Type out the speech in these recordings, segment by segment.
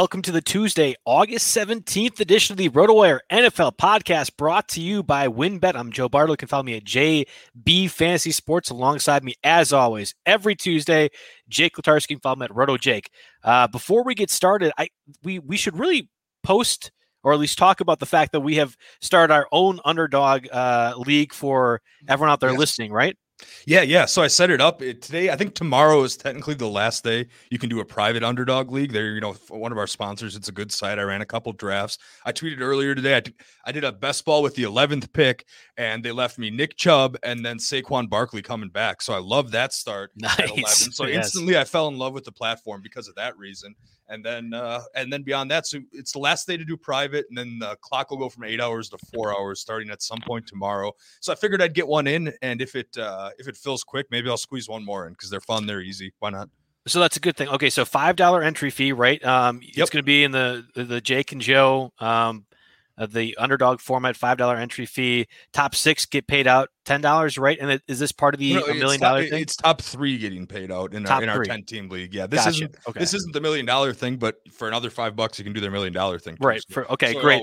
Welcome to the Tuesday, August 17th edition of the RotoWire NFL podcast brought to you by WynnBET. I'm Joe Bartlett. You can follow me at JB Fantasy Sports alongside me, as always, every Tuesday. Jake Latarski can follow me at Roto Jake. Uh, before we get started, I we we should really post or at least talk about the fact that we have started our own underdog uh, league for everyone out there yes. listening, right? Yeah, yeah. So I set it up it, today. I think tomorrow is technically the last day you can do a private underdog league. There, you know, one of our sponsors. It's a good site. I ran a couple drafts. I tweeted earlier today. I, t- I did a best ball with the 11th pick, and they left me Nick Chubb and then Saquon Barkley coming back. So I love that start. Nice. So yes. instantly I fell in love with the platform because of that reason and then uh, and then beyond that, so it's the last day to do private, and then the clock will go from eight hours to four hours starting at some point tomorrow. So I figured I'd get one in, and if it uh, if it fills quick, maybe I'll squeeze one more in because they're fun, they're easy. Why not? So that's a good thing. Okay, so five dollar entry fee, right? Um, yep. It's going to be in the, the, Jake and Joe um, the underdog format, five dollar entry fee. Top six get paid out ten dollars, right? And is this part of the no, million dollar thing? It's top three getting paid out in our in our ten team league. Yeah, this gotcha. isn't okay. this isn't the million dollar thing, but for another five bucks, you can do their million dollar thing. Right. For okay, so great.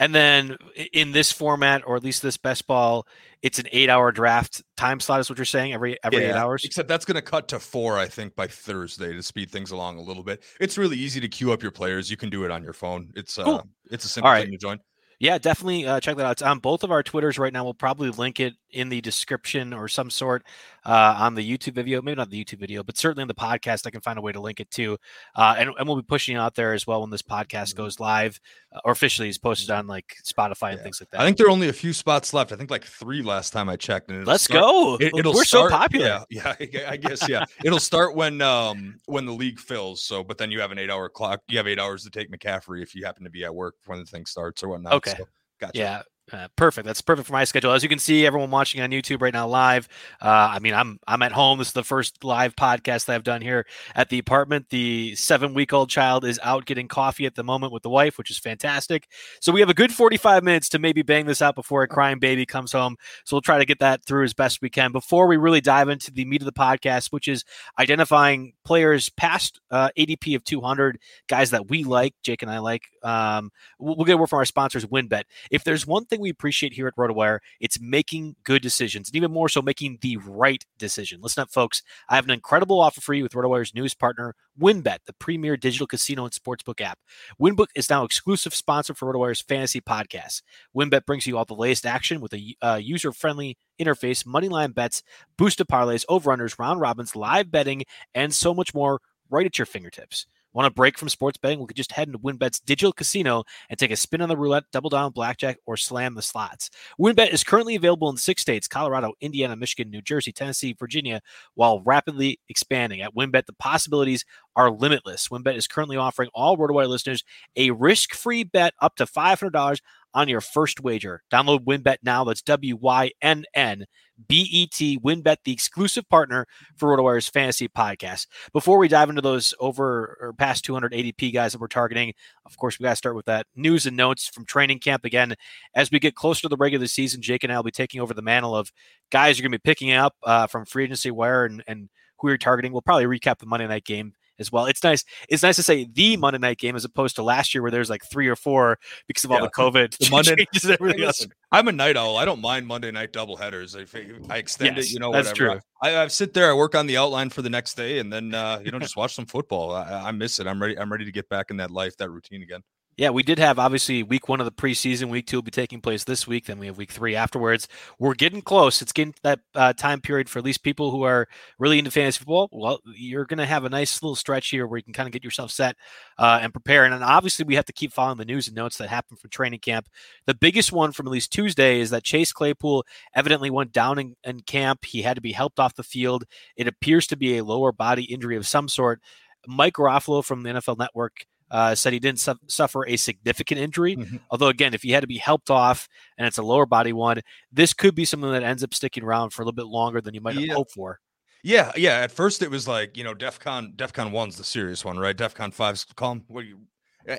And then in this format, or at least this best ball, it's an eight hour draft time slot, is what you're saying, every every yeah, eight hours. Except that's going to cut to four, I think, by Thursday to speed things along a little bit. It's really easy to queue up your players. You can do it on your phone. It's uh, cool. It's a simple thing to join. Yeah, definitely uh, check that out. It's on both of our Twitters right now. We'll probably link it in the description or some sort uh, on the YouTube video. Maybe not the YouTube video, but certainly in the podcast, I can find a way to link it to. Uh, and, and we'll be pushing it out there as well when this podcast mm-hmm. goes live uh, or officially is posted on like Spotify and yeah. things like that. I think there are only a few spots left. I think like three last time I checked. And Let's start, go. It, will We're start, so popular. Yeah, yeah, I guess yeah. it'll start when um when the league fills. So, but then you have an eight hour clock. You have eight hours to take McCaffrey if you happen to be at work when the thing starts or whatnot. Okay. So. Gotcha. Yeah. Uh, perfect. That's perfect for my schedule. As you can see, everyone watching on YouTube right now live. Uh, I mean, I'm I'm at home. This is the first live podcast that I've done here at the apartment. The seven week old child is out getting coffee at the moment with the wife, which is fantastic. So we have a good 45 minutes to maybe bang this out before a crying baby comes home. So we'll try to get that through as best we can before we really dive into the meat of the podcast, which is identifying players past uh, ADP of 200, guys that we like, Jake and I like. Um, we'll, get a word from our sponsors, WynnBET. If there's one thing we appreciate here at RotoWire. It's making good decisions, and even more so, making the right decision. Listen up, folks. I have an incredible offer for you with RotoWire's newest partner, WynnBET, the premier digital casino and sportsbook app. WynnBET is now exclusive sponsor for RotoWire's fantasy podcast. WynnBET brings you all the latest action with a uh, user-friendly interface, moneyline bets, boosted parlays, over/unders, round robins, live betting, and so much more right at your fingertips. Want a break from sports betting? We could just head into WynnBET's digital casino and take a spin on the roulette, double down blackjack, or slam the slots. WynnBET is currently available in six states Colorado, Indiana, Michigan, New Jersey, Tennessee, Virginia, while rapidly expanding. At WynnBET, the possibilities are limitless. WynnBET is currently offering all RotoWire listeners a risk free bet up to $500 on your first wager. Download WynnBET now. That's W Y N N B E T. WynnBET, the exclusive partner for RotoWire's fantasy podcast. Before we dive into those over or past 200 ADP guys that we're targeting, of course, we got to start with that news and notes from training camp. Again, as we get closer to the regular season, Jake and I will be taking over the mantle of guys you're going to be picking up uh, from free agency wire and, and who you're targeting. We'll probably recap the Monday night game as well. It's nice. It's nice to say the Monday night game as opposed to last year where there's like three or four because of all the COVID The Monday- changes and everything else. I'm a night owl. I don't mind Monday night double headers. I, I extend Yes, it, you know, that's whatever. true. I, I sit there, I work on the outline for the next day, and then uh, you know just watch some football. I, I miss it. I'm ready. I'm ready to get back in that life, that routine again. Yeah, we did have obviously week one of the preseason. Week two will be taking place this week. Then we have week three afterwards. We're getting close. It's getting that uh, time period for at least people who are really into fantasy football. Well, you're going to have a nice little stretch here where you can kind of get yourself set uh, and prepare. And obviously, we have to keep following the news and notes that happen from training camp. The biggest one from at least Tuesday is that Chase Claypool evidently went down in, in camp. He had to be helped off the field. It appears to be a lower body injury of some sort. Mike Garafolo from the NFL Network uh, said he didn't su- suffer a significant injury. Mhm. Although, again, if he had to be helped off and it's a lower body one, this could be something that ends up sticking around for a little bit longer than you might have Yeah. hoped for. Yeah, yeah. At first, it was like you know, DefCon. DefCon one's the serious one, right? DefCon five's calm. What do you?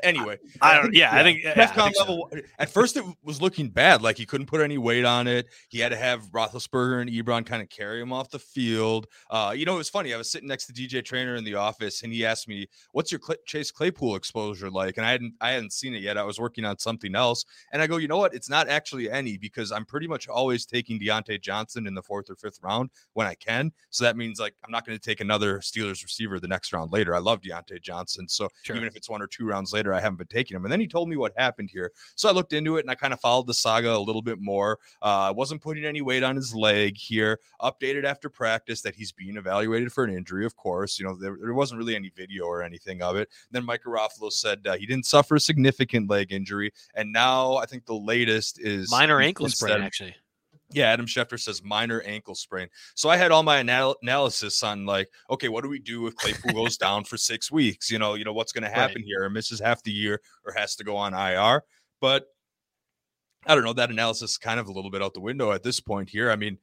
Anyway, I don't. Yeah, I think. Yeah, I think so. level. At first, it was looking bad. Like he couldn't put any weight on it. He had to have Roethlisberger and Ebron kind of carry him off the field. Uh, you know, it was funny. I was sitting next to DJ Trainer in the office, and he asked me, "What's your Cl- Chase Claypool exposure like?" And I hadn't, I hadn't seen it yet. I was working on something else, and I go, "You know what? It's not actually any because I'm pretty much always taking Diontae Johnson in the fourth or fifth round when I can. So that means like I'm not going to take another Steelers receiver the next round later. I love Diontae Johnson, so Sure. even if it's one or two rounds later, I haven't been taking him. And then he told me what happened here. So I looked into it and I kind of followed the saga a little bit more. Uh, I wasn't putting any weight on his leg here. Updated after practice that he's being evaluated for an injury, of course. You know, there, there wasn't really any video or anything of it. Then Mike Garafolo said uh, he didn't suffer a significant leg injury. And now I think the latest is Minor ankle sprain, actually. Yeah, Adam Schefter says minor ankle sprain. So I had all my anal- analysis on like, okay, what do we do if Claypool goes down for six weeks? You know, you know what's going to happen Right. here, or misses half the year, or has to go on IR. But I don't know. That analysis is kind of a little bit out the window at this point here. I mean,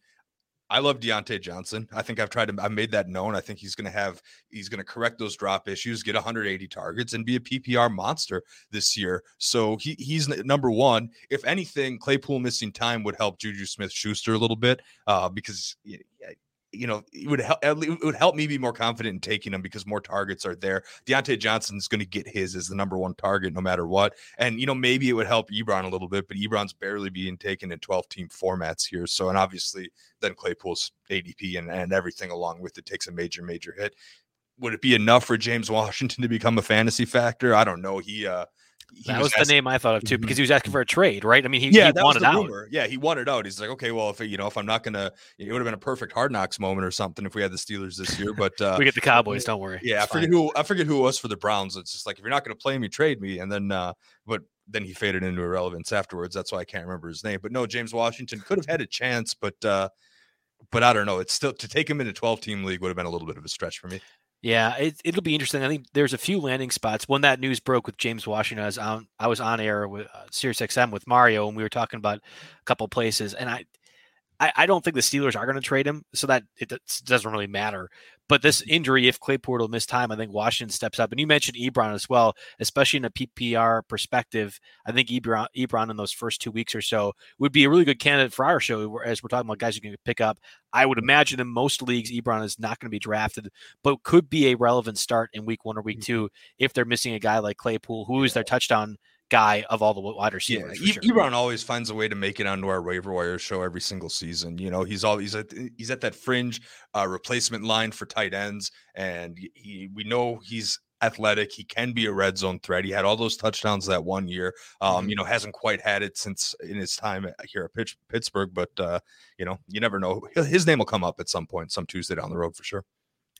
I love Diontae Johnson. I think I've tried to, I've made that known. I think he's going to have, he's going to correct those drop issues, get 180 targets, and be a PPR monster this year. So he, he's number one. If anything, Claypool missing time would help Juju Smith Schuster a little bit uh, because, you know, it would help. It would help me be more confident in taking him because more targets are there. Diontae Johnson's going to get his as the number one target no matter what. And you know, maybe it would help Ebron a little bit, but Ebron's barely being taken in 12 team formats here. So, and obviously, then Claypool's ADP and, and everything along with it takes a major, major hit. Would it be enough for James Washington to become a fantasy factor? I don't know. He uh That was, the asking- name I thought of too, Mhm. because he was asking for a trade, right? I mean, he, yeah, he that was wanted the out. rumor. Yeah, he wanted out. He's like, okay, well, if you know, if I'm not gonna, it would have been a perfect hard knocks moment or something if we had the Steelers this year. But uh, we get the Cowboys. Don't worry. yeah, I forget fine. who I forget who it was for the Browns. It's just like if you're not going to play me, trade me, and then uh, but then he faded into irrelevance afterwards. That's why I can't remember his name. But no, James Washington could have had a chance, but uh, but I don't know. It's still to take him in a 12 team league would have been a little bit of a stretch for me. Yeah, it, it'll be interesting. I think there's a few landing spots. When that news broke with James Washington, I was on, I was on air with uh, Sirius XM with Mario, and we were talking about a couple places. And I, I, I don't think the Steelers are going to trade him, so that it does- doesn't really matter. But this mm-hmm. injury, if Claypool will miss time, I think Washington steps up. And you mentioned Ebron as well, especially in a PPR perspective. I think Ebron, Ebron in those first two weeks or so would be a really good candidate for our show, as we're talking about guys you can pick up. I would mm-hmm. imagine in most leagues, Ebron is not going to be drafted, but could be a relevant start in week one or week mm-hmm. two if they're missing a guy like Claypool, who is their touchdown guy of all the wide Yeah, receivers. E- sure. Ebron always finds a way to make it onto our waiver wire show every single season. You know, he's always at he's at that fringe uh, replacement line for tight ends, and he- we know he's athletic. He can be a red zone threat. He had all those touchdowns that one year. Um, Mhm. you know, hasn't quite had it since in his time here at Pitch, Pittsburgh, but uh, you know, you never know. His name will come up at some point, some Tuesday down the road for sure.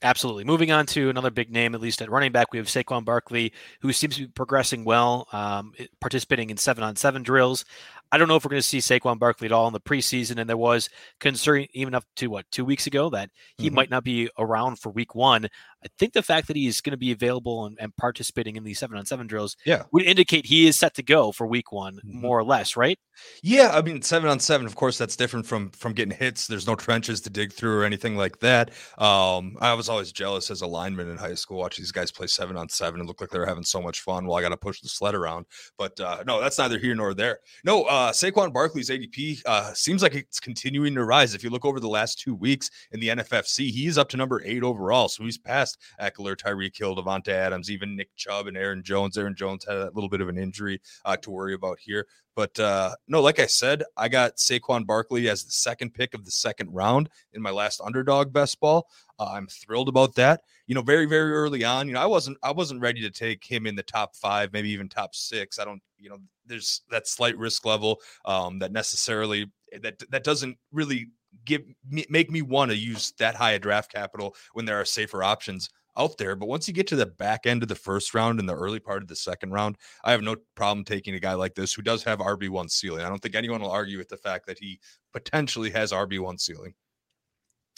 Absolutely. Moving on to another big name, at least at running back, we have Saquon Barkley, who seems to be progressing well, um, participating in seven on seven drills. I don't know if we're going to see Saquon Barkley at all in the preseason. And there was concern even up to what two weeks ago that he mm-hmm. might not be around for week one. I think the fact that he's going to be available and, and participating in these seven on seven drills yeah. would indicate he is set to go for week one, mm-hmm. more or less, right? Yeah, I mean seven on seven. Of course, that's different from from getting hits. There's no trenches to dig through or anything like that. Um, I was always jealous as a lineman in high school watching these guys play seven on seven. It looked like they were having so much fun Well, I got to push the sled around. But uh, no, that's neither here nor there. No, uh, Saquon Barkley's ADP uh, seems like it's continuing to rise. If you look over the last two weeks in the NFFC, he's up to number eight overall. So he's passed Ekeler, Tyreek Hill, Davante Adams, even Nick Chubb and Aaron Jones. Aaron Jones had a little bit of an injury uh, to worry about here. But uh, no, like I said, I got Saquon Barkley as the second pick of the second round in my last underdog best ball. Uh, I'm thrilled about that. You know, very very early on, you know, I wasn't I wasn't ready to take him in the top five, maybe even top six. I don't, you know, there's that slight risk level um, that necessarily that that doesn't really give me, make me want to use that high a draft capital when there are safer options out there. But once you get to the back end of the first round and the early part of the second round, I have no problem taking a guy like this who does have RB1 ceiling. I don't think anyone will argue with the fact that he potentially has RB1 ceiling.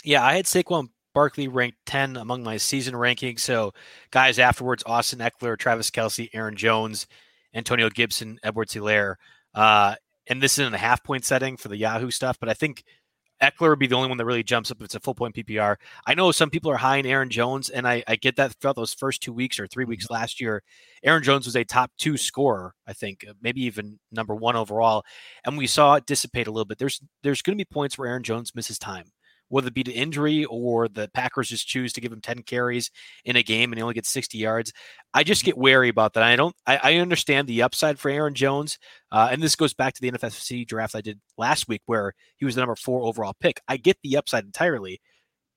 Yeah, I had Saquon Barkley ranked 10 among my season rankings. So guys afterwards, Austin Ekeler, Travis Kelce, Aaron Jones, Antonio Gibson, Edwards Helaire. Uh, and this is in a half point setting for the Yahoo stuff, but I think – Ekeler would be the only one that really jumps up if it's a full point PPR. I know some people are high in Aaron Jones, and I, I get that throughout those first two weeks or three weeks mm-hmm. last year. Aaron Jones was a top two scorer, I think, uh, maybe even number one overall. And we saw it dissipate a little bit. There's there's going to be points where Aaron Jones misses time whether it be to injury or the Packers just choose to give him 10 carries in a game and he only gets 60 yards. I just get wary about that. I don't, I, I understand the upside for Aaron Jones. Uh, and this goes back to the NFFC draft I did last week where he was the number four overall pick. I get the upside entirely,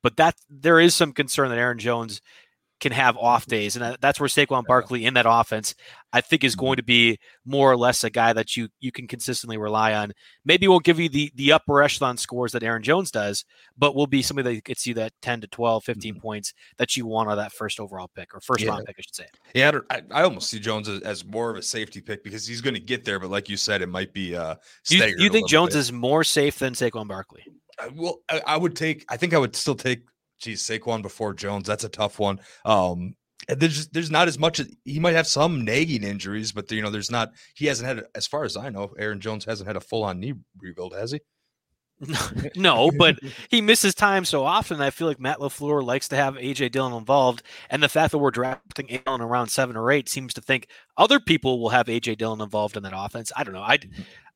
but that there is some concern that Aaron Jones can have off days, and that's where Saquon Barkley in that offense, I think, is going mm-hmm. to be more or less a guy that you you can consistently rely on. Maybe won't give you the the upper echelon scores that Aaron Jones does, but will be somebody that gets you that 10 to 12, 15 mm-hmm. points that you want on that first overall pick or first yeah. round pick, I should say. Yeah, I, I, almost see Jones as, as, more of a safety pick because he's going to get there, but like you said, it might be. Uh, you, you think Jones bit. is more safe than Saquon Barkley? Well, I, I would take. I think I would still take geez, Saquon before Jones. That's a tough one. Um, there's there's not as much. He might have some nagging injuries, but you know, there's not. He hasn't had, as far as I know, Aaron Jones hasn't had a full on knee rebuild, has he? no, but he misses time so often. I feel like Matt LaFleur likes to have AJ Dillon involved, and the fact that we're drafting Allen around seven or eight seems to think other people will have AJ Dillon involved in that offense. I don't know. I.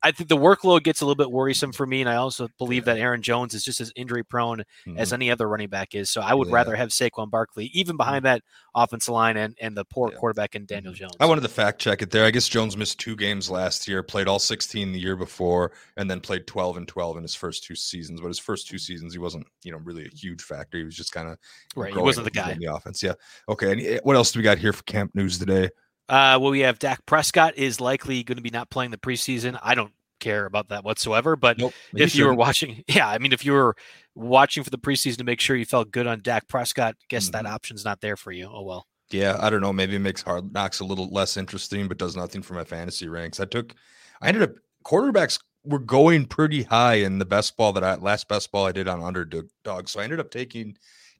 I think the workload gets a little bit worrisome for me, and I also believe yeah. that Aaron Jones is just as injury prone mm-hmm. as any other running back is. So I would yeah. rather have Saquon Barkley, even behind mm-hmm. that offensive line and, and the poor yeah. quarterback in Daniel mm-hmm. Jones. I wanted to fact check it there. I guess Jones missed two games last year, played all 16 the year before, and then played 12 and 12 in his first two seasons. But his first two seasons, he wasn't, you know, really a huge factor. He was just kind of right. He wasn't the guy in the offense. Yeah. Okay. And eh, what else do we got here for camp news today? Uh, well, we have Dak Prescott is likely going to be not playing the preseason. I don't care about that whatsoever. But nope, if you, you were watching, yeah, I mean, if you were watching for the preseason to make sure you felt good on Dak Prescott, guess mm-hmm. that option's not there for you. Oh well. Yeah, I don't know. Maybe it makes Hard Knocks a little less interesting, but does nothing for my fantasy ranks. I took, I ended up quarterbacks were going pretty high in the best ball that I last best ball I did on underdog. So I ended up taking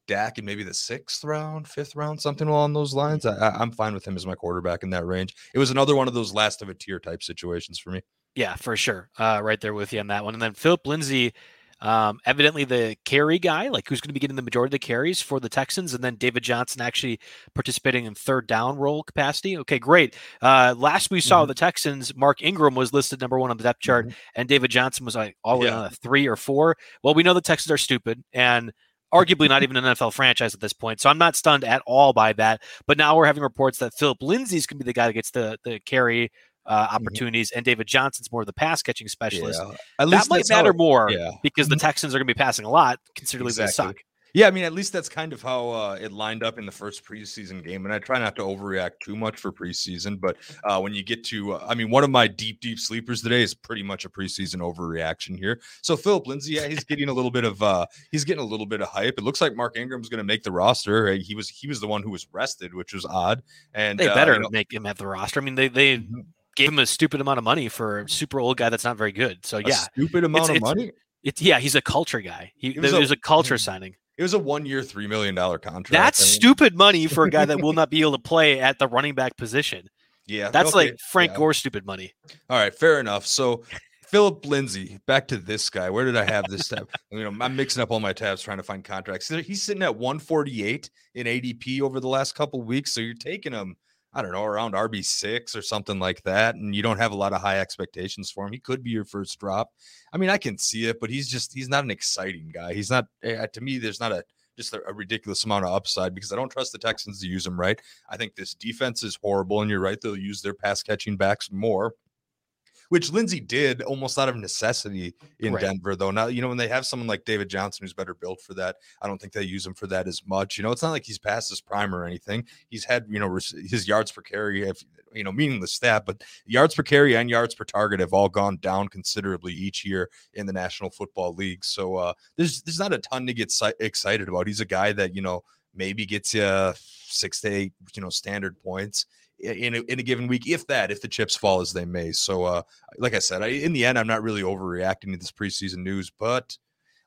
Dak in maybe the sixth round, fifth round, something along those lines. I, am fine with him as my quarterback in that range. It was another one of those last of a tier type situations for me. Yeah, for sure. Uh, right there with you on that one. And then Phillip Lindsay, um, evidently the carry guy, like who's going to be getting the majority of the carries for the Texans, and then David Johnson actually participating in third down role capacity. Okay, great. Uh, last we saw mm-hmm. the Texans, Mark Ingram was listed number one on the depth chart, mm-hmm. and David Johnson was like all yeah. on a three or four. Well, we know the Texans are stupid, and arguably not even an NFL franchise at this point. So I'm not stunned at all by that. But now we're having reports that Phillip Lindsay's going to be the guy that gets the the carry uh, mm-hmm. opportunities, mm-hmm. and David Johnson's more of the pass catching specialist. Yeah. At that might matter how, more yeah. because the mm-hmm. Texans are going to be passing a lot, considering exactly. they suck. Yeah, I mean, at least that's kind of how uh, it lined up in the first preseason game. And I try not to overreact too much for preseason, but uh, when you get to, uh, I mean, one of my deep, deep sleepers today is pretty much a preseason overreaction here. So Phillip Lindsay, yeah, he's getting a little bit of, uh, he's getting a little bit of hype. It looks like Mark Ingram's going to make the roster. He was, he was the one who was rested, which was odd. And they uh, better you know, make him have the roster. I mean, they, they. Mm-hmm gave him a stupid amount of money for a super old guy that's not very good. So A yeah, stupid amount It's- of it's- money. it's yeah, he's a culture guy. He It was there's a- a, culture Mhm. signing. It was a one-year, three million dollar contract. That's I mean, stupid money for a guy that will not be able to play at the running back position. Yeah, That's okay, like Frank yeah. Gore stupid money. All right, fair enough. So Phillip Lindsay, back to this guy. Where did I have this tab? you know, I'm mixing up all my tabs trying to find contracts. He's sitting at 148 in ADP over the last couple weeks. So you're taking him, I don't know, around RB6 or something like that. And you don't have a lot of high expectations for him. He could be your first drop. I mean, I can see it, but he's just he's not an exciting guy. He's not uh, to me, there's not a just a ridiculous amount of upside because I don't trust the Texans to use him right. I think this defense is horrible, and you're right, they'll use their pass catching backs more which Lindsay did almost out of necessity in Right. Denver, though. Now, you know, when they have someone like David Johnson who's better built for that, I don't think they use him for that as much. You know, it's not like he's past his prime or anything. He's had, you know, his yards per carry, if you know, meaningless stat, but yards per carry and yards per target have all gone down considerably each year in the National Football League. So uh, there's there's not a ton to get si- excited about. He's a guy that you know maybe gets you six to eight, you know, standard points in a, in a given week, if that, if the chips fall as they may. So, uh, like I said, I, in the end, I'm not really overreacting to this preseason news, but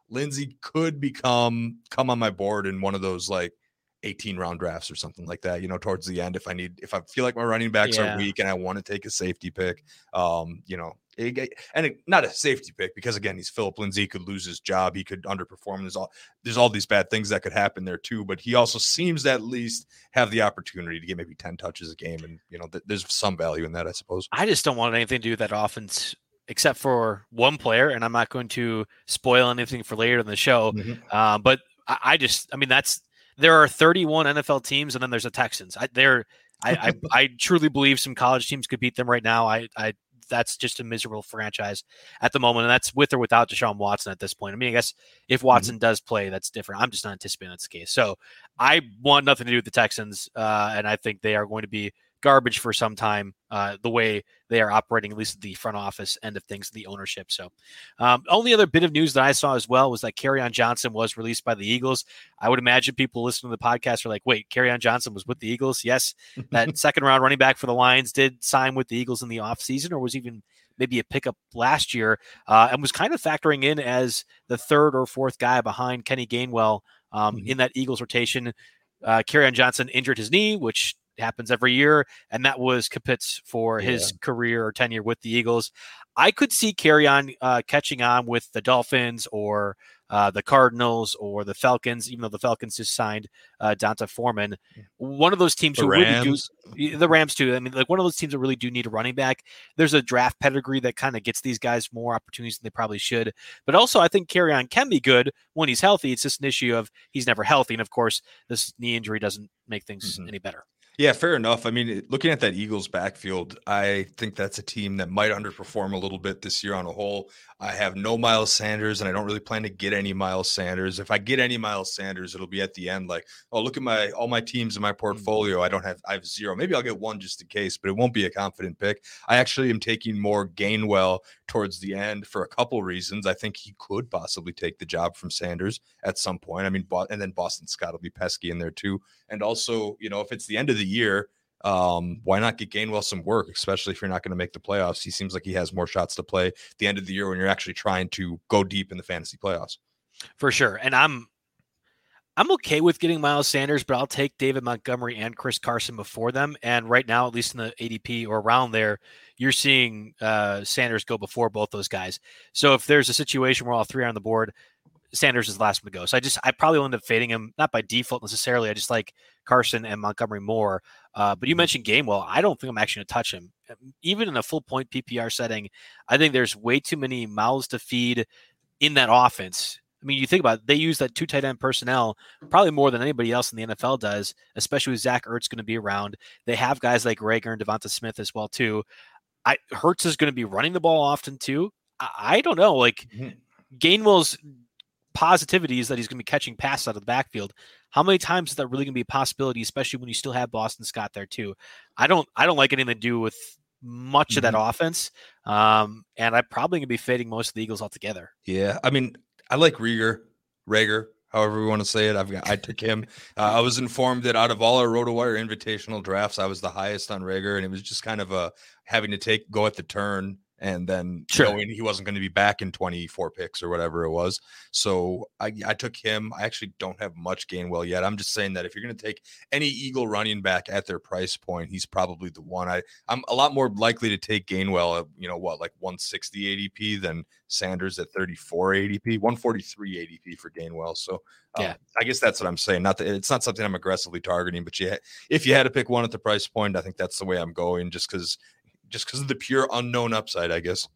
Lindsay could become come on my board in one of those like 18 round drafts or something like that. You know, towards the end, if I need, if I feel like my running backs Yeah. are weak and I want to take a safety pick, um, you know. it- and it, not a safety pick because again he's Phillip Lindsay could lose his job he could underperform there's all there's all these bad things that could happen there too but he also seems to at least have the opportunity to get maybe 10 touches a game and you know th- there's some value in that I suppose I just don't want anything to do with that offense except for one player, and I'm not going to spoil anything for later in the show. Mhm. Um, but I, I just, I mean, that's there are 31 NFL teams, and then there's the Texans. I, they're, I, I, I truly believe some college teams could beat them right now. I, I, that's just a miserable franchise at the moment, and that's with or without Deshaun Watson at this point. I mean, I guess if Watson does play, that's different. I'm just not anticipating that's the case. So I want nothing to do with the Texans, uh, and I think they are going to be garbage for some time. Uh, the way they are operating, at least at the front office end of things, the ownership. So, um, only other bit of news that I saw as well was that on Johnson was released by the Eagles. I would imagine people listening to the podcast are like, "Wait, on Johnson was with the Eagles?" Yes, that second round running back for the Lions did sign with the Eagles in the offseason, or was even maybe a pickup last year, uh, and was kind of factoring in as the third or fourth guy behind Kenny Gainwell um, Mhm. in that Eagles rotation. Uh, on Johnson injured his knee, which happens every year, and that was Kapitz for his career or tenure with the Eagles. I could see Kerryon uh, catching on with the Dolphins or uh, the Cardinals or the Falcons, even though the Falcons just signed uh, D'Onta Foreman. One of those teams the who really do the Rams too. I mean, like one of those teams that really do need a running back. There's a draft pedigree that kind of gets these guys more opportunities than they probably should. But also, I think Kerryon can be good when he's healthy. It's just an issue of he's never healthy, and of course, this knee injury doesn't make things Mhm. any better. Yeah, fair enough. I mean, looking at that Eagles backfield, I think that's a team that might underperform a little bit this year on a whole. I have no Miles Sanders, and I don't really plan to get any Miles Sanders. If I get any Miles Sanders, it'll be at the end, like, oh, look at my all my teams in my mm-hmm. portfolio. I don't have I have zero. Maybe I'll get one just in case, but it won't be a confident pick. I actually am taking more Gainwell towards the end for a couple reasons. I think he could possibly take the job from Sanders at some point. I mean, and then Boston Scott will be pesky in there too. And also, you know, if it's the end of the year, um, why not get Gainwell some work, especially if you're not going to make the playoffs? He seems like he has more shots to play at the end of the year when you're actually trying to go deep in the fantasy playoffs. for sure. And I'm I'm okay with getting Miles Sanders, but I'll take David Montgomery and Chris Carson before them. And right now, at least in the ADP or around there, you're seeing uh, Sanders go before both those guys. So if there's a situation where all three are on the board, Sanders is the last one to go. So I just I probably will end up fading him, not by default necessarily. I just like Carson and Montgomery more. Uh, but you mentioned Gainwell. I don't think I'm actually going to touch him, even in a full point PPR setting. I think there's way too many mouths to feed in that offense. I mean, you think about it, they use that two tight end personnel probably more than anybody else in the NFL does, especially with Zach Ertz going to be around. They have guys like Reagor and DeVonta Smith as well too. I Hurts is going to be running the ball often too. I, I don't know, like Mhm. Gainwell's positivity is that he's going to be catching passes out of the backfield. How many times is that really going to be a possibility, especially when you still have Boston Scott there too? I don't I don't like anything to do with much of that offense. Um, and I'm probably going to be fading most of the Eagles altogether. Yeah, I mean, I like Rieger, Rager. however we want to say it. I've got, I took him. Uh, I was informed that out of all our RotoWire invitational drafts, I was the highest on Reagor, and it was just kind of a having to take go at the turn and then sure. knowing he wasn't going to be back in 24 picks or whatever it was. So I, I took him. I actually don't have much Gainwell yet. I'm just saying that if you're going to take any Eagle running back at their price point, he's probably the one. I I'm a lot more likely to take Gainwell at you know what like 160 ADP than Sanders at 34 ADP, 143 ADP for Gainwell. So um, yeah, I guess that's what I'm saying. Not that it's not something I'm aggressively targeting, but yeah, if you had to pick one at the price point, I think that's the way I'm going. Just because just because of the pure unknown upside, I guess.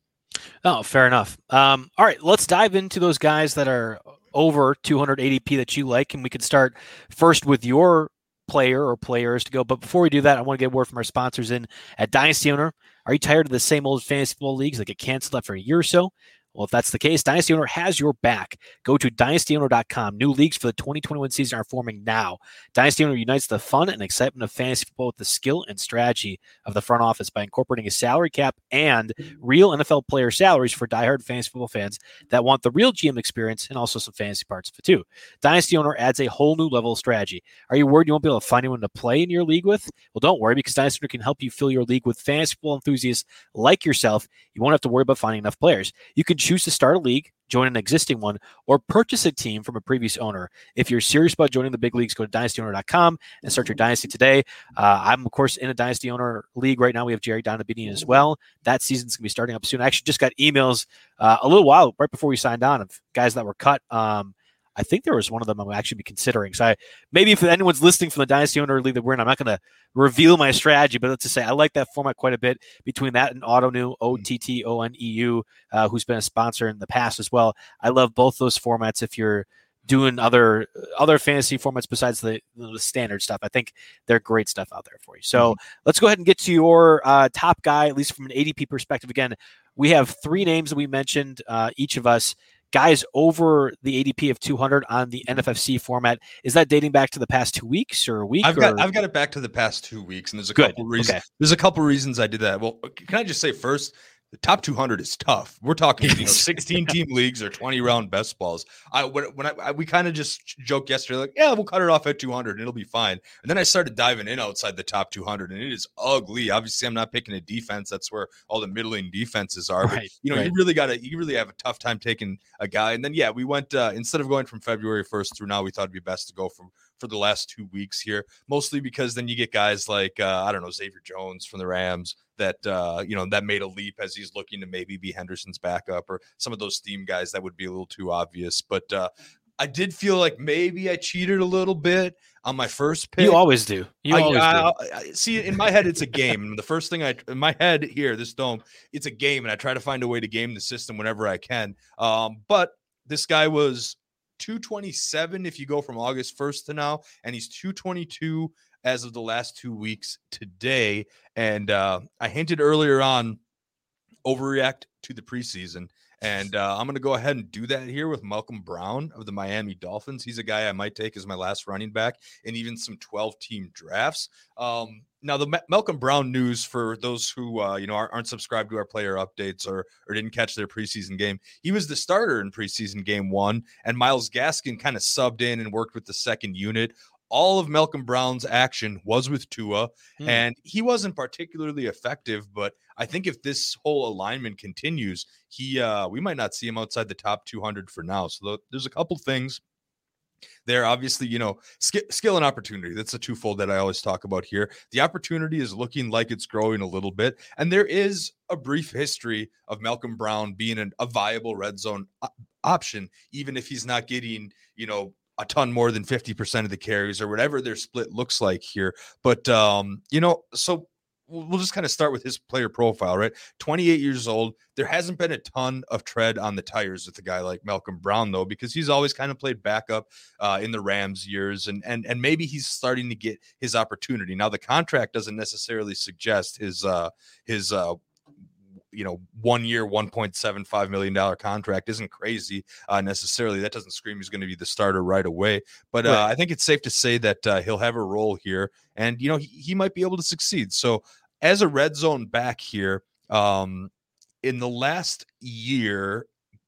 Oh, fair enough. Um, all right, let's dive into those guys that are over 280p that you like, and we could start first with your player or players to go. But before we do that, I want to get word from our sponsors in at Dynasty Owner. Are you tired of the same old fantasy football leagues that get canceled after a year or so? Well, if that's the case, Dynasty Owner has your back. Go to dynastyowner.com. New leagues for the 2021 season are forming now. Dynasty Owner unites the fun and excitement of fantasy football with the skill and strategy of the front office by incorporating a salary cap and real NFL player salaries for diehard fantasy football fans that want the real GM experience and also some fantasy parts of it too. Dynasty Owner adds a whole new level of strategy. Are you worried you won't be able to find anyone to play in your league with? Well, don't worry because Dynasty Owner can help you fill your league with fantasy football enthusiasts like yourself. You won't have to worry about finding enough players. You can choose to start a league, join an existing one, or purchase a team from a previous owner. If you're serious about joining the big leagues, go to dynastyowner.com and start your dynasty today. Uh, I'm, of course, in a dynasty owner league right now. We have Jerry Donabedian as well. That season's going to be starting up soon. I actually just got emails uh, a little while right before we signed on of guys that were cut. Um, I think there was one of them I'm actually be considering. So I, maybe if anyone's listening from the Dynasty Owner League that we're in, I'm not going to reveal my strategy, but let's just say I like that format quite a bit between that and Ottoneu, O T T O N E U, uh, who's been a sponsor in the past as well. I love both those formats if you're doing other other fantasy formats besides the, the standard stuff. I think they're great stuff out there for you. So mm-hmm. let's go ahead and get to your uh, top guy, at least from an ADP perspective. Again, we have three names that we mentioned, uh, each of us guys over the ADP of 200 on the NFFC format. Is that dating back to the past two weeks or a week? I've or? got I've got it back to the past two weeks, and there's a Good. couple reasons. Okay. There's a couple reasons I did that. Well, can I just say first, the top 200 is tough. We're talking, you know, 16 team leagues or 20 round best balls. I when, I, I we kind of just joked yesterday, like, yeah, we'll cut it off at 200 and it'll be fine. And then I started diving in outside the top 200, and it is ugly. Obviously, I'm not picking a defense. That's where all the middling defenses are. Right, but you know, right. you really got to, you really have a tough time taking a guy. And then yeah, we went uh, instead of going from February 1st through now, we thought it'd be best to go from for the last two weeks here, mostly because then you get guys like uh, I don't know Xavier Jones from the Rams that uh, you know that made a leap as he's looking to maybe be Henderson's backup or some of those theme guys that would be a little too obvious. But uh, I did feel like maybe I cheated a little bit on my first pick. You always do. You I, always I, do. I, see, in my head, it's a game. And the first thing I, in my head here, this dome, it's a game, and I try to find a way to game the system whenever I can. Um, but this guy was 227 if you go from August 1st to now, and he's 222 as of the last two weeks today. And uh, I hinted earlier on overreact to the preseason. And uh, I'm going to go ahead and do that here with Malcolm Brown of the Miami Dolphins. He's a guy I might take as my last running back in even some 12 team drafts. Um, now, the Malcolm Brown news for those who uh, you know aren't, aren't, subscribed to our player updates or or didn't catch their preseason game, he was the starter in preseason game one, and Myles Gaskin kind of subbed in and worked with the second unit all of Malcolm Brown's action was with Tua, hmm. and he wasn't particularly effective. But I think if this whole alignment continues, he uh, we might not see him outside the top 200 for now. So there's a couple things there. Obviously, you know, sk- skill and opportunity. That's a twofold that I always talk about here. The opportunity is looking like it's growing a little bit, and there is a brief history of Malcolm Brown being an, a viable red zone option, even if he's not getting, you know, a ton more than 50% of the carries or whatever their split looks like here. But, um, you know, so we'll just kind of start with his player profile, right? 28 years old. There hasn't been a ton of tread on the tires with a guy like Malcolm Brown, though, because he's always kind of played backup uh, in the Rams years, and and and maybe he's starting to get his opportunity now. The contract doesn't necessarily suggest his uh, his uh, you know one year 1.75 million dollar contract isn't crazy uh, necessarily that doesn't scream he's going to be the starter right away but uh, right. i think it's safe to say that uh, he'll have a role here and you know he, he might be able to succeed so as a red zone back here um in the last year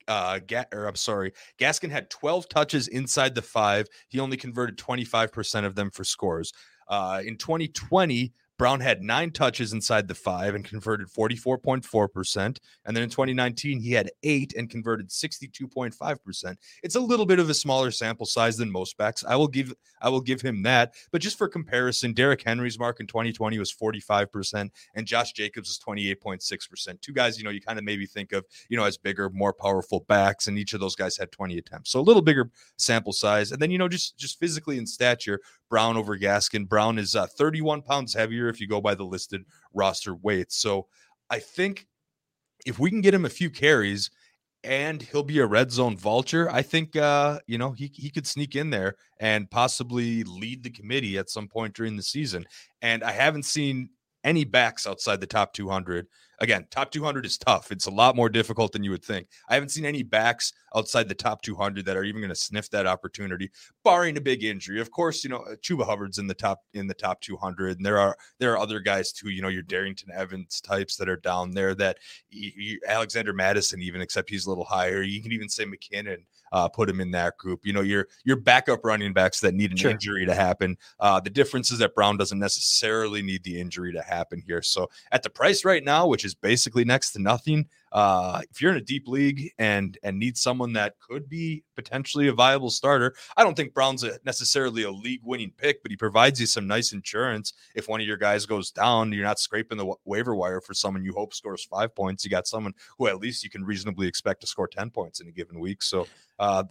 uh, Ga- or I'm sorry, Gaskin had 12 touches inside the five. He only converted 25% of them for scores. Uh, in 2020, Brown had nine touches inside the five and converted 44.4%. And then in 2019, he had eight and converted 62.5%. It's a little bit of a smaller sample size than most backs. I will give I will give him that. But just for comparison, Derrick Henry's mark in 2020 was 45%, and Josh Jacobs was 28.6%. Two guys, you know, you kind of maybe think of, you know, as bigger, more powerful backs, and each of those guys had 20 attempts. So a little bigger sample size. And then, you know, just just physically in stature, Brown over Gaskin. Brown is uh, 31 pounds heavier if you go by the listed roster weights. So I think if we can get him a few carries and he'll be a red zone vulture, I think uh, you know he he could sneak in there and possibly lead the committee at some point during the season. And I haven't seen any backs outside the top 200 again, top 200 is tough. It's a lot more difficult than you would think. I haven't seen any backs outside the top 200 that are even going to sniff that opportunity, barring a big injury. Of course, you know uh, Chuba Hubbard's in the top in the top 200, and there are there are other guys too. You know your Darrynton Evans types that are down there. That Alexander Mattison, even except he's a little higher. You can even say McKinnon uh, put him in that group. You know, your your backup running backs that need an sure. injury to happen. Uh, the difference is that Brown doesn't necessarily need the injury to happen here. So at the price right now, which is basically next to nothing, uh, if you're in a deep league and and need someone that could be potentially a viable starter, I don't think Brown's a, necessarily a league winning pick, but he provides you some nice insurance. If one of your guys goes down, you're not scraping the wa- waiver wire for someone you hope scores five points. You got someone who at least you can reasonably expect to score ten points in a given week. So uh,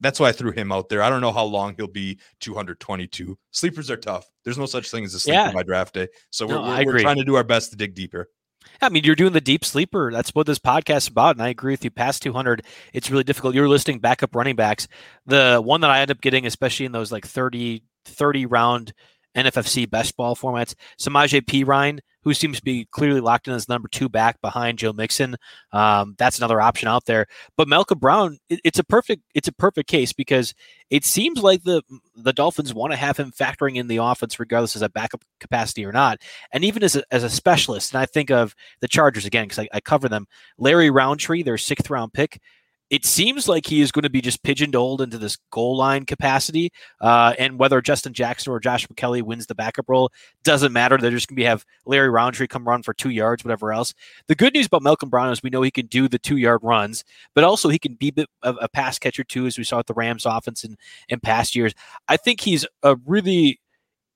that's why I threw him out there. I don't know how long he'll be 222. Sleepers are tough. There's no such thing as a sleeper yeah. by draft day. So we're, we're, we're trying to do our best to dig deeper. I mean, you're doing the deep sleeper. That's what this podcast is about. And I agree with you. Past 200, it's really difficult. You're listing backup running backs. The one that I end up getting, especially in those like 30, 30 round NFFC best ball formats, Samaje Perine who seems to be clearly locked in as number two back behind Joe Mixon. Um, that's another option out there. But Malcolm Brown, it, it's a perfect it's a perfect case because it seems like the the Dolphins want to have him factoring in the offense regardless as a backup capacity or not. And even as a, as a specialist, and I think of the Chargers again because I, I cover them. Larry Rountree, their sixth round pick it seems like he is going to be just pigeonholed into this goal line capacity. Uh, and whether Justin Jackson or Joshua Kelley wins the backup role doesn't matter. They're just going to be have Larry Rountree come run for two yards, whatever else. The good news about Malcolm Brown is we know he can do the two yard runs, but also he can be a, a pass catcher too, as we saw at the Rams offense in, in past years. I think he's a really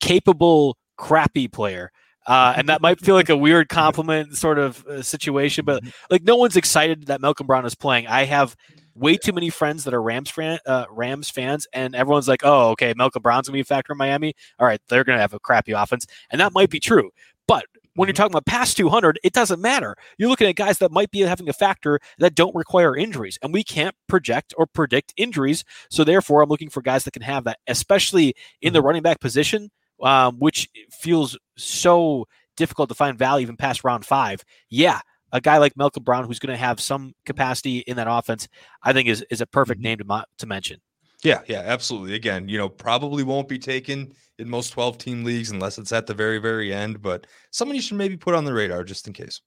capable, crappy player. Uh, and that might feel like a weird compliment sort of uh, situation, but mm-hmm. like no one's excited that Malcolm Brown is playing. I have way too many friends that are Rams fan, uh, Rams fans, and everyone's like, "Oh, okay, Malcolm Brown's gonna be a factor in Miami. All right, they're gonna have a crappy offense," and that might be true. But when you're mm-hmm. talking about past 200, it doesn't matter. You're looking at guys that might be having a factor that don't require injuries, and we can't project or predict injuries. So therefore, I'm looking for guys that can have that, especially in the mm-hmm. running back position um, which feels so difficult to find value even past round five. Yeah, a guy like Malcolm Brown who's going to have some capacity in that offense, I think is is a perfect mm-hmm. name to mo- to mention. Yeah, yeah, absolutely. Again, you know, probably won't be taken in most 12 team leagues unless it's at the very, very end, but someone you should maybe put on the radar just in case.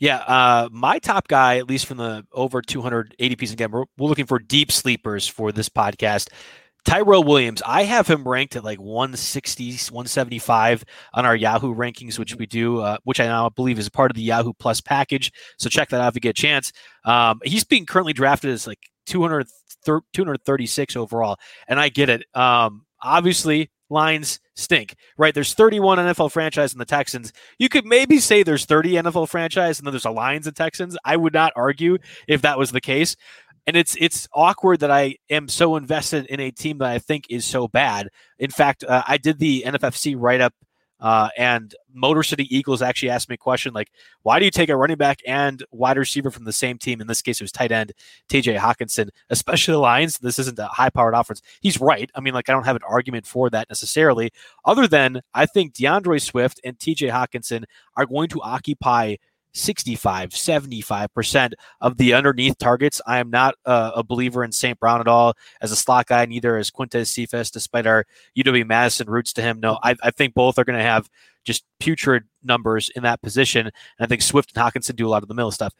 Yeah, uh, my top guy, at least from the over 200 ADPs again, we're, we're looking for deep sleepers for this podcast. Tyrell Williams, I have him ranked at like 160, 175 on our Yahoo rankings, which we do, uh, which I now believe is part of the Yahoo Plus package. So check that out if you get a chance. Um, he's being currently drafted as like 200, 236 overall, and I get it. Um, obviously, lines stink, right? There's 31 NFL franchise in the Texans. You could maybe say there's 30 NFL franchise and then there's a Lions and Texans. I would not argue if that was the case and it's it's awkward that I am so invested in a team that I think is so bad. In fact, uh, I did the NFFC write up, uh, and Motor City Eagles actually asked me a question like, "Why do you take a running back and wide receiver from the same team?" In this case, it was tight end T.J. Hockenson, especially the Lions. This isn't a high-powered offense. He's right. I mean, like I don't have an argument for that necessarily, other than I think DeAndre Swift and T.J. Hockenson are going to occupy 65, 75% of the underneath targets. I am not uh, a believer in St. Brown at all as a slot guy, neither is Quintez Cephus, despite our UW Madison roots to him. No, I, I think both are going to have just putrid numbers in that position. And I think Swift and Hockenson do a lot of the middle stuff.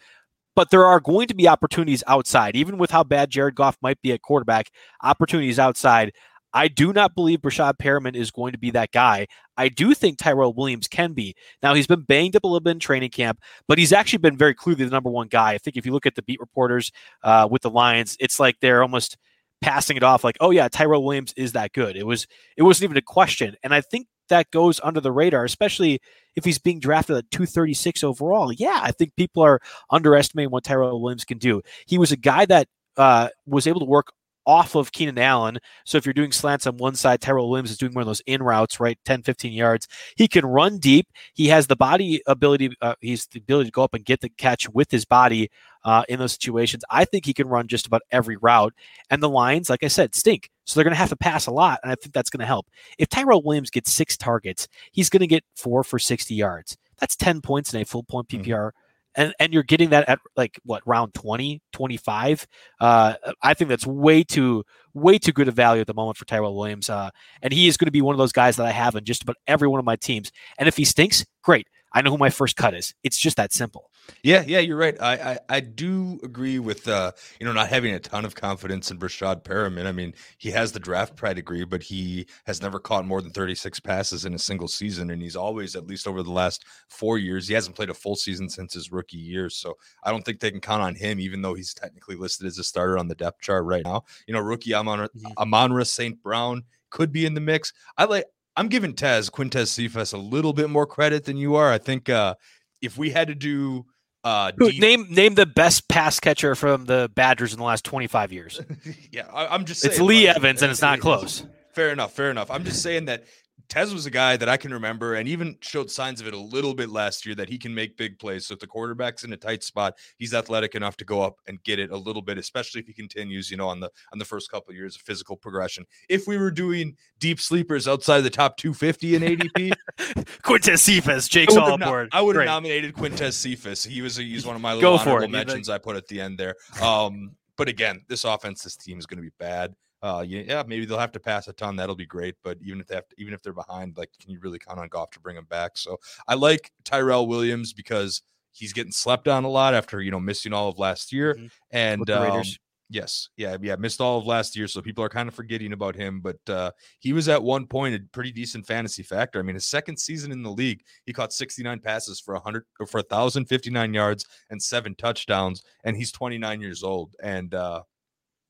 but there are going to be opportunities outside, even with how bad Jared Goff might be at quarterback. Opportunities outside. I do not believe Breshad Perriman is going to be that guy. I do think Tyrell Williams can be. Now, he's been banged up a little bit in training camp, but he's actually been very clearly the number one guy. I think if you look at the beat reporters uh, with the Lions, it's like they're almost passing it off like, oh yeah, Tyrell Williams is that good. It was it wasn't even a question. And I think that goes under the radar, especially if he's being drafted at 236 overall. Yeah, I think people are underestimating what Tyrell Williams can do. He was a guy that uh, was able to work off of Keenan Allen. So if you're doing slants on one side, Tyrell Williams is doing one of those in routes, right? 10, 15 yards. He can run deep. He has the body ability. Uh, he's the ability to go up and get the catch with his body uh, in those situations. I think he can run just about every route. And the lines, like I said, stink. So they're going to have to pass a lot. And I think that's going to help. If Tyrell Williams gets six targets, he's going to get four for 60 yards. That's 10 points in a full point PPR. Mm-hmm and and you're getting that at like what round 20 25 uh, i think that's way too way too good a value at the moment for tyrell williams uh, and he is going to be one of those guys that i have in just about every one of my teams and if he stinks great I know who my first cut is. It's just that simple. Yeah, yeah, you're right. I I, I do agree with uh, you know, not having a ton of confidence in Breshad Perriman. I mean, he has the draft pedigree, but he has never caught more than 36 passes in a single season, and he's always, at least over the last four years, he hasn't played a full season since his rookie year. So I don't think they can count on him, even though he's technically listed as a starter on the depth chart right now. You know, rookie Amon mm-hmm. Amon-Ra St. Brown could be in the mix. I like I'm giving Tez Quintez Cephus a little bit more credit than you are. I think uh, if we had to do uh, deep... name name the best pass catcher from the Badgers in the last 25 years. yeah, I, am just saying, it's Lee Evans, and it's not close. Fair enough, fair enough. I'm just saying that Tez was a guy that I can remember and even showed signs of it a little bit last year that he can make big plays. So if the quarterback's in a tight spot, he's athletic enough to go up and get it a little bit, especially if he continues, you know, on the on the first couple of years of physical progression. If we were doing deep sleepers outside the top 250 in ADP, Quintez Cephus, Jake's all aboard. I would have nominated Quintez Cephus. He was a, he's one of my little honorable mentions I put at the end there. Um, but again, this offense, this team is going to be bad uh, yeah, maybe they'll have to pass a ton. That'll be great. But even if they have to, even if they're behind, like, can you really count on Goff to bring them back? So I like Tyrell Williams because he's getting slept on a lot after you know missing all of last year. Mm-hmm. And um, yes, yeah, yeah, missed all of last year, so people are kind of forgetting about him. But uh, he was at one point a pretty decent fantasy factor. I mean, his second season in the league, he caught 69 passes for 100 for 1,059 yards and seven touchdowns, and he's 29 years old. And uh,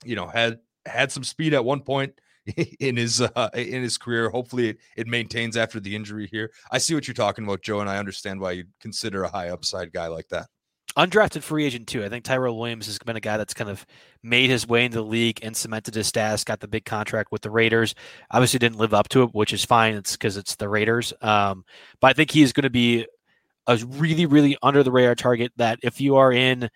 you know had had some speed at one point in his uh, in his career. Hopefully, it, it maintains after the injury here. I see what you're talking about, Joe, and I understand why you consider a high upside guy like that. Undrafted free agent too. I think Tyrell Williams has been a guy that's kind of made his way into the league and cemented his status. Got the big contract with the Raiders. Obviously, didn't live up to it, which is fine. It's because it's the Raiders. Um, but I think he's going to be a really, really under the radar target. That if you are in,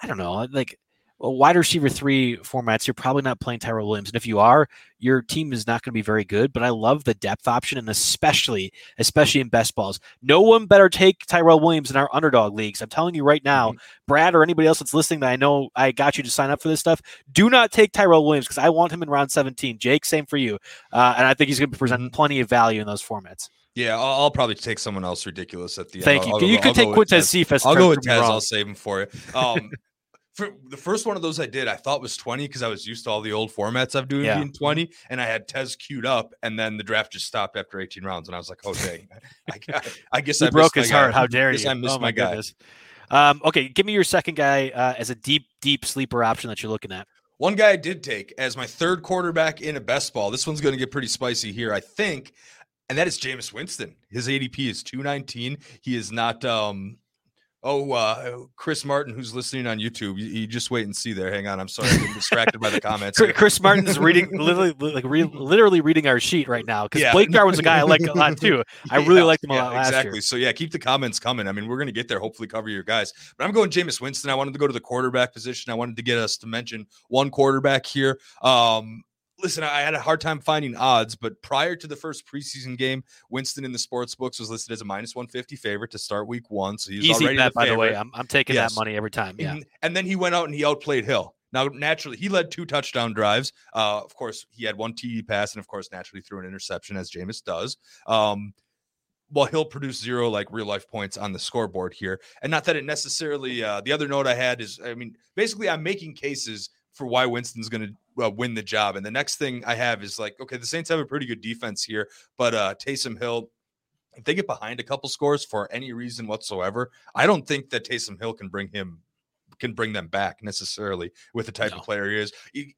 I don't know, like wide receiver three formats, you're probably not playing Tyrell Williams. And if you are, your team is not going to be very good. But I love the depth option, and especially, especially in best balls. No one better take Tyrell Williams in our underdog leagues. I'm telling you right now, mm-hmm. Brad or anybody else that's listening that I know I got you to sign up for this stuff. Do not take Tyrell Williams because I want him in round 17. Jake, same for you. Uh, and I think he's going to present mm-hmm. plenty of value in those formats. Yeah, I'll, I'll, probably take someone else ridiculous at the Thank end. Thank you. I'll, you could take Quintez Cephus. I'll go with Tez. I'll save him for you. Um, for the first one of those I did, I thought was 20 because I was used to all the old formats I've doing yeah. being 20, and I had Tez queued up, and then the draft just stopped after 18 rounds, and I was like, oh dang, I, I, I guess I broke his heart. How dare you? I missed oh, my, my guy. Um, okay, give me your second guy uh, as a deep, deep sleeper option that you're looking at. One guy I did take as my third quarterback in a best ball. This one's going to get pretty spicy here, I think, and that is Jameis Winston. His ADP is 219. He is not um Oh, uh, Chris Martin, who's listening on YouTube, you, you, just wait and see there. Hang on, I'm sorry, I'm distracted by the comments. Chris Martin is reading, literally, like re, literally reading our sheet right now because yeah. Blake Jarwin's a guy I like a lot too. I really liked him a lot last exactly. year. So yeah, keep the comments coming. I mean, we're gonna get there. Hopefully, cover your guys. But I'm going Jameis Winston. I wanted to go to the quarterback position. I wanted to get us to mention one quarterback here. Um, listen, I had a hard time finding odds, but prior to the first preseason game, Winston in the sports books was listed as a minus 150 favorite to start week one. So he's Easy already bet, the by the way. I'm, I'm taking yes. that money every time. Yeah. And, and, then he went out and he outplayed Hill. Now, naturally, he led two touchdown drives. Uh, of course, he had one TD pass, and of course, naturally threw an interception, as Jameis does. Um, well, he'll produce zero like real life points on the scoreboard here. And not that it necessarily, uh, the other note I had is, I mean, basically, I'm making cases for why Winston's going to uh, win the job. And the next thing I have is like, okay, the Saints have a pretty good defense here, but uh, Taysom Hill, if they get behind a couple scores for any reason whatsoever, I don't think that Taysom Hill can bring him can bring them back necessarily with the type no. of player he is.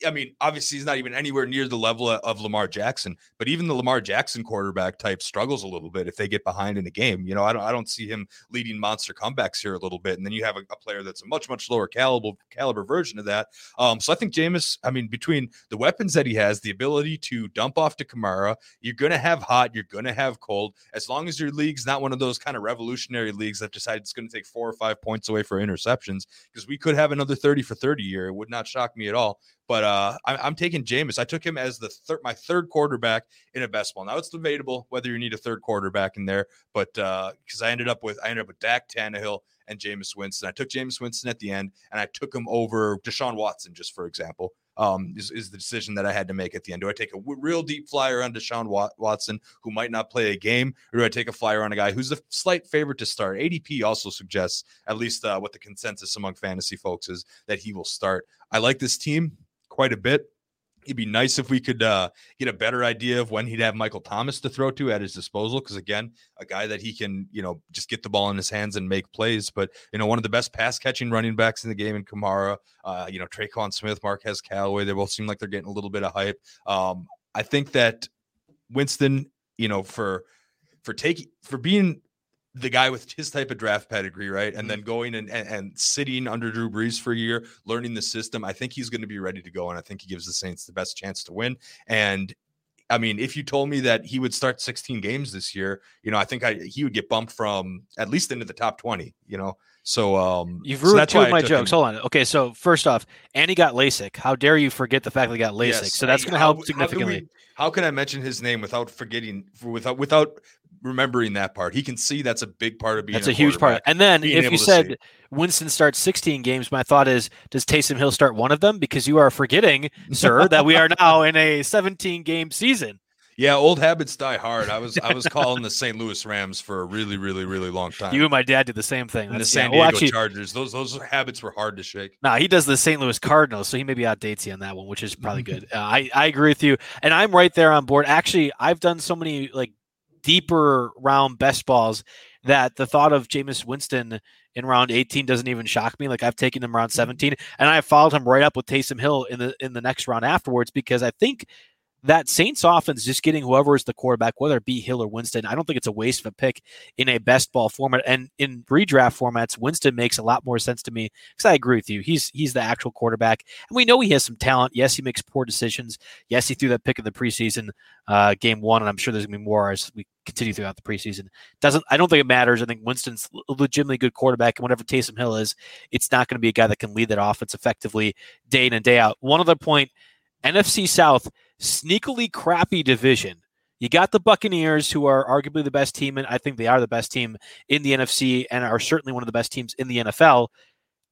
I mean, obviously he's not even anywhere near the level of Lamar Jackson, but even the Lamar Jackson quarterback type struggles a little bit if they get behind in a game. You know, I don't I don't see him leading monster comebacks here a little bit. And then you have a, a player that's a much, much lower caliber caliber version of that. Um, so I think Jameis, I mean, between the weapons that he has, the ability to dump off to Kamara, you're gonna have hot, you're gonna have cold. As long as your league's not one of those kind of revolutionary leagues that decide it's gonna take four or five points away for interceptions, because we could have another 30 for 30 year. It would not shock me at all. But uh, I, am taking Jameis. I took him as the third, my third quarterback in a best ball. Now it's debatable whether you need a third quarterback in there, but because uh, I ended up with I ended up with Dak Tannehill and Jameis Winston. I took Jameis Winston at the end, and I took him over Deshaun Watson, just for example um, is, is, the decision that I had to make at the end. Do I take a w- real deep flyer on Deshaun Watson, who might not play a game, or do I take a flyer on a guy who's a slight favorite to start? ADP also suggests, at least uh, what the consensus among fantasy folks is, that he will start. I like this team quite a bit. It'd be nice if we could uh, get a better idea of when he'd have Michael Thomas to throw to at his disposal. Because again, a guy that he can, you know, just get the ball in his hands and make plays. But you know, one of the best pass catching running backs in the game in Kamara. Uh, you know, Tre'Quan Smith, Marquez Callaway. They both seem like they're getting a little bit of hype. Um, I think that Winston, you know, for for taking for being the guy with his type of draft pedigree, right? And mm-hmm. then going and, and, and, sitting under Drew Brees for a year, learning the system. I think he's going to be ready to go. And I think he gives the Saints the best chance to win. And I mean, if you told me that he would start 16 games this year, you know, I think I, he would get bumped from at least into the top 20, you know. So um you've ruined so two of my jokes. Him. Hold on. Okay, so first off, and he got LASIK. How dare you forget the fact that he got LASIK? Yes. So that's going to help significantly. How can, we, how can I mention his name without forgetting without without remembering that part. He can see that's a big part of being. That's a, a huge part. And then if you said see. Winston starts 16 games, my thought is, does Taysom Hill start one of them? Because you are forgetting, sir, that we are now in a 17 game season. Yeah, old habits die hard. I was I was calling the St. Louis Rams for a really, really, really long time. You and my dad did the same thing. And the San Diego well, actually, Chargers. Those those habits were hard to shake. Nah, he does the St. Louis Cardinals, so he maybe outdates you on that one, which is probably good. Uh, I I agree with you, and I'm right there on board. Actually, I've done so many like deeper round best balls that the thought of Jameis Winston in round 18 doesn't even shock me. Like I've taken him around mm-hmm. 17 and I followed him right up with Taysom Hill in the in the next round afterwards because I think that Saints offense just getting whoever is the quarterback, whether it be Hill or Winston, I don't think it's a waste of a pick in a best ball format. And in redraft formats, Winston makes a lot more sense to me because I agree with you. He's he's the actual quarterback, and we know he has some talent. Yes, he makes poor decisions. Yes, he threw that pick in the preseason uh, game one, and I'm sure there's gonna be more as we continue throughout the preseason. Doesn't I don't think it matters. I think Winston's legitimately good quarterback, and whatever Taysom Hill is, it's not going to be a guy that can lead that offense effectively day in and day out. One other point, NFC South sneakily crappy division. You got the Buccaneers, who are arguably the best team, and I think they are the best team in the NFC and are certainly one of the best teams in the NFL.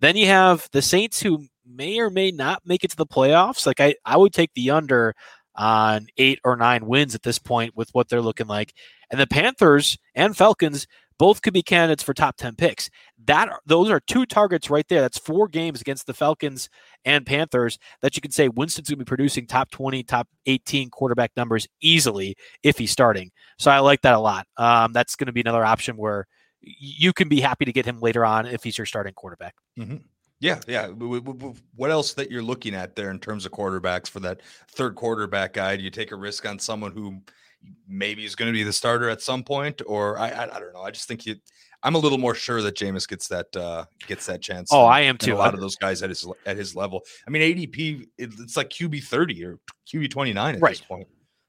Then you have the Saints, who may or may not make it to the playoffs. Like I, I would take the under on eight or nine wins at this point with what they're looking like. And the Panthers and Falcons both could be candidates for top 10 picks. That those are two targets right there. That's four games against the Falcons and Panthers that you can say Winston's going to be producing top 20, top 18 quarterback numbers easily if he's starting. So I like that a lot. Um, that's going to be another option where you can be happy to get him later on if he's your starting quarterback. Mm-hmm. Yeah, yeah. What else that you're looking at there in terms of quarterbacks for that third quarterback guy? Do you take a risk on someone who maybe he's going to be the starter at some point, or I, I, I don't know. I just think you. I'm a little more sure that Jameis gets that uh, gets that chance. Oh, I am too. A lot of those guys at his at his level. I mean, ADP it's like QB 30 or QB 29 at right. this point.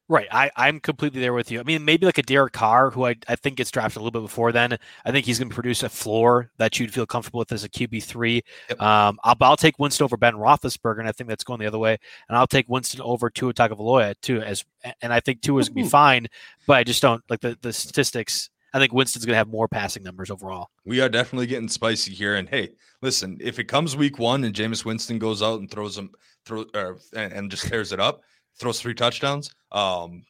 Right. I, I'm completely there with you. I mean, maybe like a Derek Carr, who I, I think gets drafted a little bit before then. I think he's going to produce a floor that you'd feel comfortable with as a QB3. Yep. Um, I'll, I'll take Winston over Ben Roethlisberger, and I think that's going the other way. And I'll take Winston over Tua Tagovailoa, too. As, and I think Tua is going to be fine, but I just don't like the, the statistics. I think Winston's going to have more passing numbers overall. We are definitely getting spicy here. And hey, listen, if it comes week one and Jameis Winston goes out and throws them, throw, uh, and, and just tears it up, throws three touchdowns. Um,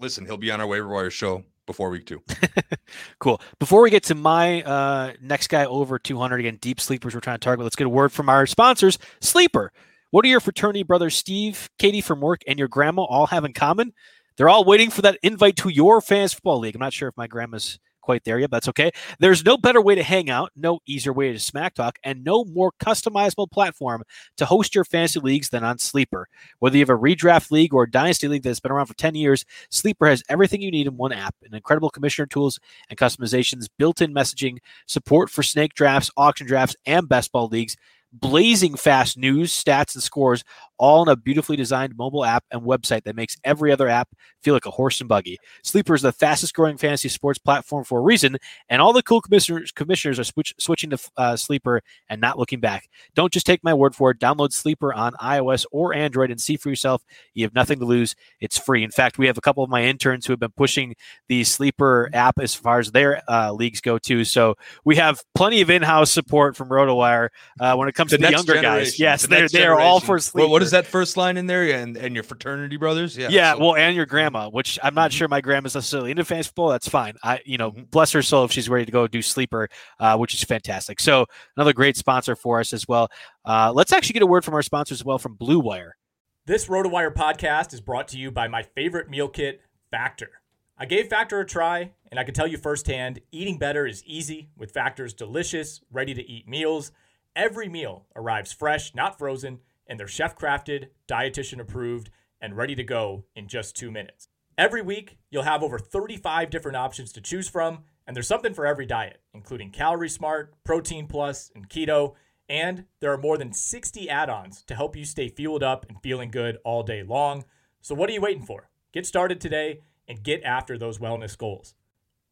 listen, he'll be on our waiver wire show before week two. cool. Before we get to my uh, next guy over 200 again, deep sleepers we're trying to target. Let's get a word from our sponsors. Sleeper. What do your fraternity brothers Steve, Katie from work, and your grandma all have in common? They're all waiting for that invite to your fans football league. I'm not sure if my grandma's quite there yet. But that's okay. There's no better way to hang out, no easier way to smack talk, and no more customizable platform to host your fantasy leagues than on Sleeper. Whether you have a redraft league or a dynasty league that's been around for 10 years, Sleeper has everything you need in one app and incredible commissioner tools and customizations, built in messaging, support for snake drafts, auction drafts, and best ball leagues blazing fast news, stats, and scores, all in a beautifully designed mobile app and website that makes every other app feel like a horse and buggy. Sleeper is the fastest growing fantasy sports platform for a reason, and all the cool commissioners, commissioners are switch, switching to uh, Sleeper and not looking back. Don't just take my word for it. Download Sleeper on iOS or Android and see for yourself. You have nothing to lose. It's free. In fact, we have a couple of my interns who have been pushing the Sleeper app as far as their uh, leagues go too. So we have plenty of in-house support from RotoWire uh, when it comes the to the younger guys. Yes, the they're they're all for Sleeper. what is that first line in there? And and your fraternity brothers? Yeah. Yeah. So. Well, and your grandma, which I'm not mm-hmm. sure my grandma's necessarily into fantasy football. That's fine. I you know mm-hmm. bless her soul if she's ready to go do Sleeper, uh, which is fantastic. So another great sponsor for us as well. Uh, let's actually get a word from our sponsors as well from Blue Wire. This RotoWire podcast is brought to you by my favorite meal kit, Factor. I gave Factor a try, and I can tell you firsthand eating better is easy with Factor's delicious, ready to eat meals. Every meal arrives fresh, not frozen, and they're chef crafted, dietitian approved, and ready to go in just two minutes. Every week, you'll have over 35 different options to choose from, and there's something for every diet, including Calorie Smart, Protein Plus, and Keto. And there are more than 60 add ons to help you stay fueled up and feeling good all day long. So, what are you waiting for? Get started today and get after those wellness goals.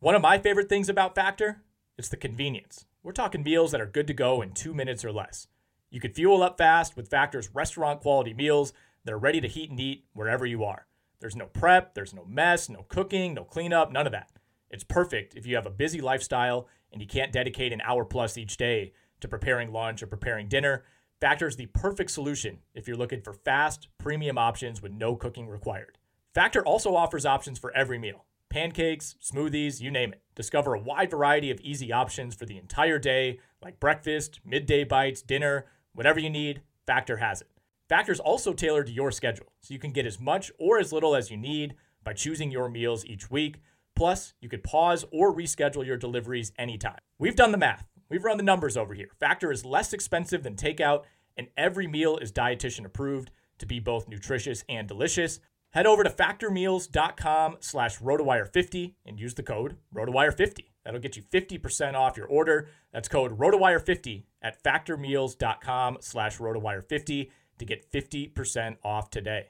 One of my favorite things about Factor is the convenience. We're talking meals that are good to go in two minutes or less. You can fuel up fast with Factor's restaurant quality meals that are ready to heat and eat wherever you are. There's no prep, there's no mess, no cooking, no cleanup, none of that. It's perfect if you have a busy lifestyle and you can't dedicate an hour plus each day to preparing lunch or preparing dinner. Factor is the perfect solution if you're looking for fast, premium options with no cooking required. Factor also offers options for every meal pancakes, smoothies, you name it. Discover a wide variety of easy options for the entire day, like breakfast, midday bites, dinner, whatever you need, Factor has it. Factor's also tailored to your schedule, so you can get as much or as little as you need by choosing your meals each week. Plus, you could pause or reschedule your deliveries anytime. We've done the math. We've run the numbers over here. Factor is less expensive than takeout, and every meal is dietitian approved to be both nutritious and delicious. Head over to factormeals.com slash rotowire50 and use the code rotowire50. That'll get you 50% off your order. That's code rotowire50 at factormeals.com slash rotowire50 to get 50% off today.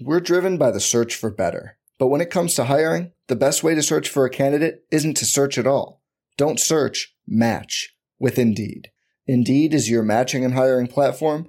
We're driven by the search for better. But when it comes to hiring, the best way to search for a candidate isn't to search at all. Don't search, match with Indeed. Indeed is your matching and hiring platform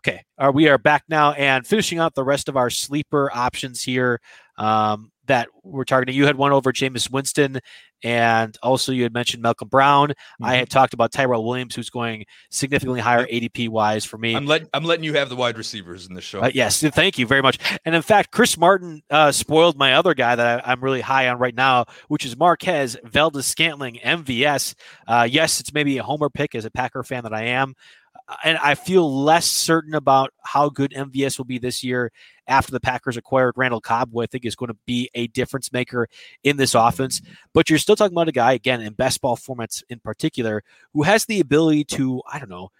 Okay, uh, we are back now and finishing out the rest of our sleeper options here. Um, that we're targeting. You had one over Jameis Winston, and also you had mentioned Malcolm Brown. Mm-hmm. I had talked about Tyrell Williams, who's going significantly higher ADP wise for me. I'm letting I'm letting you have the wide receivers in the show. Uh, yes, thank you very much. And in fact, Chris Martin uh, spoiled my other guy that I, am really high on right now, which is Marquez Valdes-Scantling, MVS. Uh, yes, it's maybe a homer pick as a Packer fan that I am and I feel less certain about how good MVS will be this year after the Packers acquired Randall Cobb, who I think is going to be a difference maker in this offense. But you're still talking about a guy, again, in best ball formats in particular, who has the ability to, I don't know,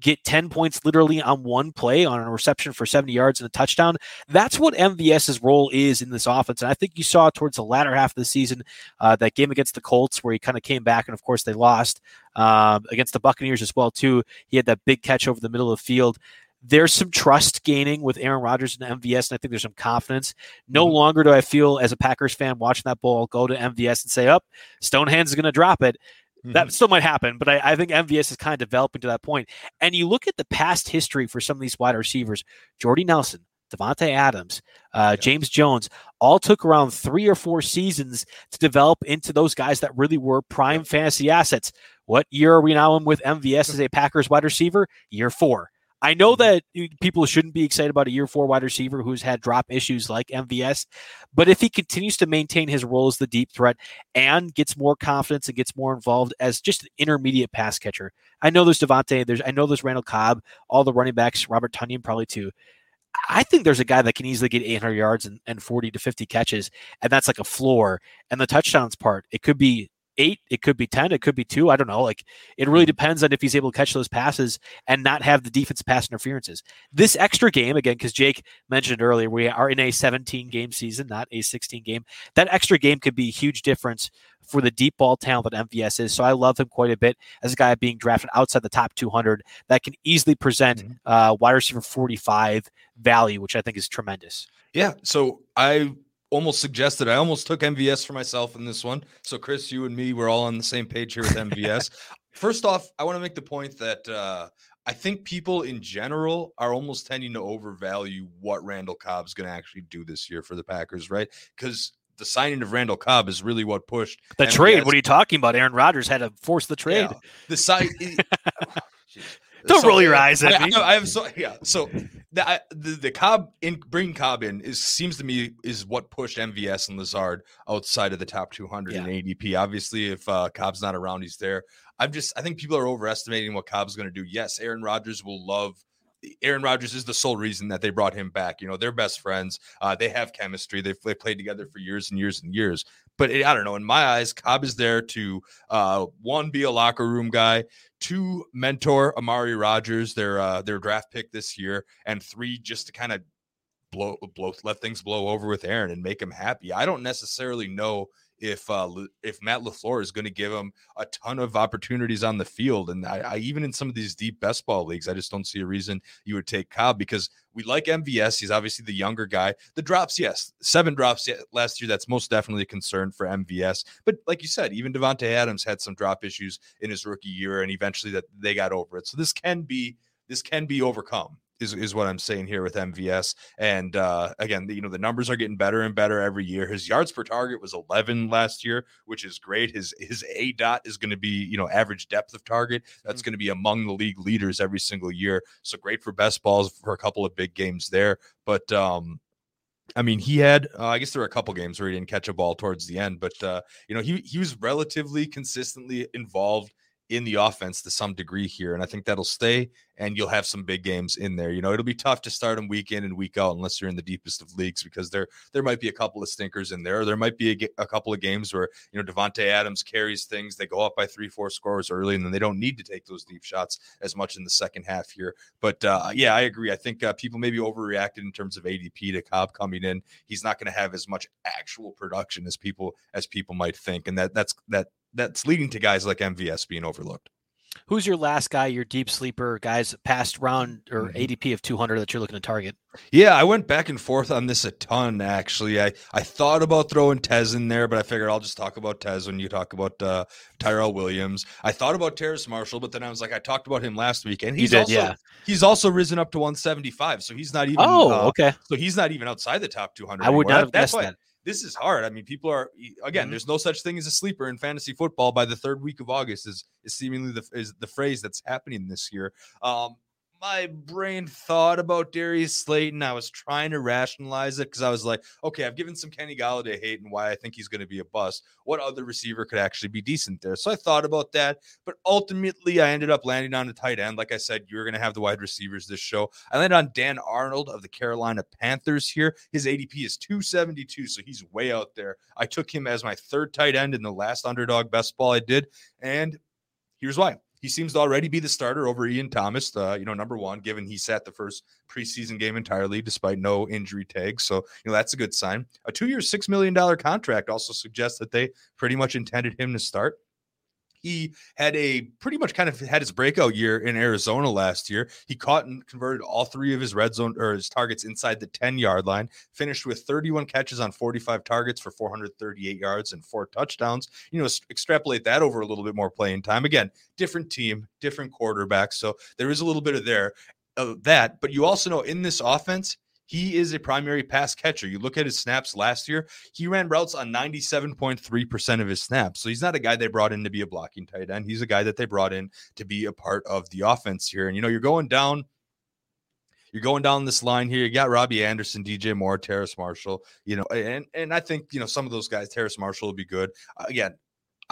get 10 points literally on one play on a reception for 70 yards and a touchdown. That's what MVS's role is in this offense. And I think you saw towards the latter half of the season uh, that game against the Colts where he kind of came back and of course they lost um, against the Buccaneers as well too. He had that big catch over the middle of the field there's some trust gaining with Aaron Rodgers and MVS, and I think there's some confidence. No mm-hmm. longer do I feel as a Packers fan watching that ball go to MVS and say, "Up, oh, Stonehands is going to drop it." Mm-hmm. That still might happen, but I, I, think MVS is kind of developing to that point. And you look at the past history for some of these wide receivers: Jordy Nelson, Davante Adams, uh, yeah. James Jones, all took around three or four seasons to develop into those guys that really were prime fantasy assets. What year are we now in with MVS as a Packers wide receiver? Year four. I know that people shouldn't be excited about a year four wide receiver who's had drop issues like MVS, but if he continues to maintain his role as the deep threat and gets more confidence and gets more involved as just an intermediate pass catcher, I know there's Davante, there's I know there's Randall Cobb, all the running backs, Robert Tonyan probably too. I think there's a guy that can easily get 800 yards and, and 40 to 50 catches, and that's like a floor. And the touchdowns part, it could be eight, it could be 10, it could be two. I don't know. Like it really mm-hmm. depends on if he's able to catch those passes and not have the defense pass interferences. This extra game, again, because Jake mentioned earlier, we are in a 17 game season, not a 16 game. That extra game could be a huge difference for the deep ball talent that MVS is. So I love him quite a bit as a guy being drafted outside the top 200 that can easily present mm-hmm. uh, wide receiver 45 value, which I think is tremendous. Yeah. So I almost suggested I almost took MVS for myself in this one. So Chris, you and me, we're all on the same page here with MVS. First off, I want to make the point that uh, I think people in general are almost tending to overvalue what Randall Cobb's going to actually do this year for the Packers, right? Because the signing of Randall Cobb is really what pushed the MVS. trade. What are you talking about? Aaron Rodgers had to force the trade. Yeah, the side. Don't so, roll your eyes at I, me. I, I have so yeah. So the, the the Cobb in bringing Cobb in is seems to me is what pushed MVS and Lazard outside of the top 200 yeah. in ADP. Obviously, if uh, Cobb's not around, he's there. I'm just I think people are overestimating what Cobb's going to do. Yes, Aaron Rodgers will love. Aaron Rodgers is the sole reason that they brought him back. You know, they're best friends. Uh, they have chemistry. They've, they played together for years and years and years. But it, I don't know. In my eyes, Cobb is there to uh, one be a locker room guy, two mentor Amari Rogers, their uh, their draft pick this year, and three just to kind of blow blow let things blow over with Aaron and make him happy. I don't necessarily know if uh, if Matt LaFleur is going to give him a ton of opportunities on the field. And I, I, even in some of these deep best ball leagues, I just don't see a reason you would take Cobb because we like MVS. He's obviously the younger guy. The drops, yes, seven drops last year. That's most definitely a concern for MVS. But like you said, even Davante Adams had some drop issues in his rookie year, and eventually that they got over it. So this can be this can be overcome is, is what I'm saying here with MVS. And uh, again, the, you know, the numbers are getting better and better every year. His yards per target was 11 last year, which is great. His his aDOT is going to be, you know, average depth of target. That's mm-hmm. going to be among the league leaders every single year. So great for best balls for a couple of big games there. But um, I mean, he had, uh, I guess there were a couple games where he didn't catch a ball towards the end, but, uh, you know, he, he was relatively consistently involved in the offense to some degree here. And I think that'll stay and you'll have some big games in there. You know, it'll be tough to start them week in and week out unless you're in the deepest of leagues because there there might be a couple of stinkers in there. There might be a, a couple of games where, you know, Davante Adams carries things. They go up by three, four scores early and then they don't need to take those deep shots as much in the second half here. But uh, yeah, I agree. I think uh, people maybe overreacted in terms of ADP to Cobb coming in. He's not going to have as much actual production as people as people might think. And that that's that that's leading to guys like MVS being overlooked. Who's your last guy, your deep sleeper guys past round or mm-hmm. ADP of 200 that you're looking to target? Yeah, I went back and forth on this a ton actually. I, I thought about throwing Tez in there, but I figured I'll just talk about Tez when you talk about uh, Tyrell Williams. I thought about Terrace Marshall, but then I was like, I talked about him last week, and he's did, also yeah. he's also risen up to 175, so he's not even. Oh, uh, okay. So he's not even outside the top 200. I would anymore. not have that, guessed that this is hard. I mean, people are again. Mm-hmm. There's no such thing as a sleeper in fantasy football. By the third week of August is is seemingly the is the phrase that's happening this year. Um, my brain thought about Darius Slayton. I was trying to rationalize it because I was like, okay, I've given some Kenny Golladay hate and why I think he's going to be a bust. What other receiver could actually be decent there? So I thought about that, but ultimately I ended up landing on a tight end. Like I said, you're going to have the wide receivers this show. I landed on Dan Arnold of the Carolina Panthers here. His ADP is 272, so he's way out there. I took him as my third tight end in the last underdog best ball I did, and here's why he seems to already be the starter over Ian Thomas, uh, you know, number one, given he sat the first preseason game entirely despite no injury tags. So, you know, that's a good sign. A two year, $6 million contract also suggests that they pretty much intended him to start. He had a pretty much kind of had his breakout year in Arizona last year. He caught and converted all three of his red zone or his targets inside the 10 yard line, finished with 31 catches on 45 targets for 438 yards and four touchdowns. You know, extrapolate that over a little bit more playing time. Again, different team, different quarterback. So there is a little bit of there of that. But you also know in this offense, he is a primary pass catcher. You look at his snaps last year, he ran routes on 97.3% of his snaps. So he's not a guy they brought in to be a blocking tight end. He's a guy that they brought in to be a part of the offense here. And, you know, you're going down you're going down this line here. You got Robbie Anderson, DJ Moore, Terrace Marshall, you know, and and I think you know some of those guys, Terrace Marshall will be good. Again,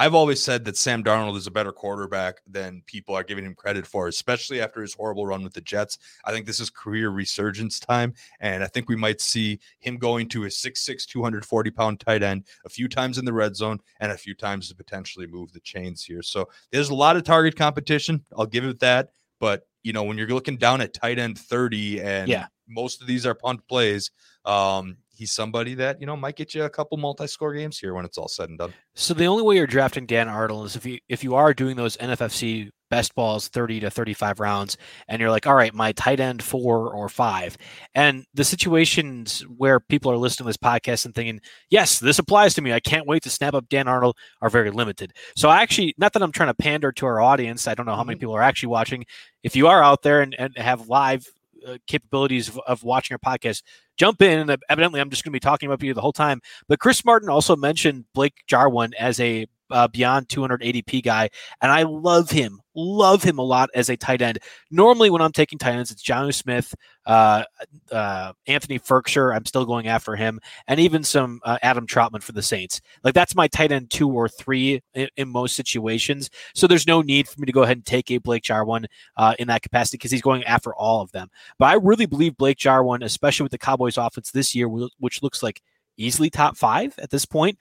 I've always said that Sam Darnold is a better quarterback than people are giving him credit for, especially after his horrible run with the Jets. I think this is career resurgence time. And I think we might see him going to a 6'6, 240 pound tight end a few times in the red zone and a few times to potentially move the chains here. So there's a lot of target competition. I'll give it that. But, you know, when you're looking down at tight end 30 and yeah. most of these are punt plays, um, he's somebody that you know might get you a couple multi-score games here when it's all said and done. So the only way you're drafting Dan Arnold is if you if you are doing those NFFC best balls 30 to 35 rounds and you're like all right my tight end four or five and the situations where people are listening to this podcast and thinking yes this applies to me i can't wait to snap up dan arnold are very limited so i actually not that i'm trying to pander to our audience i don't know how many mm-hmm. people are actually watching if you are out there and, and have live uh, capabilities of, of, watching our podcast, jump in. And evidently, I'm just going to be talking about you the whole time. But Chris Martin also mentioned Blake Jarwin as a uh, beyond 200 ADP guy, and I love him, love him a lot as a tight end. Normally, when I'm taking tight ends, it's Jonnu Smith, uh, uh, Anthony Firkser. I'm still going after him, and even some uh, Adam Trautman for the Saints. Like that's my tight end two or three in, in, most situations. So there's no need for me to go ahead and take a Blake Jarwin uh, in that capacity because he's going after all of them. But I really believe Blake Jarwin, especially with the Cowboys offense this year, which looks like easily top five at this point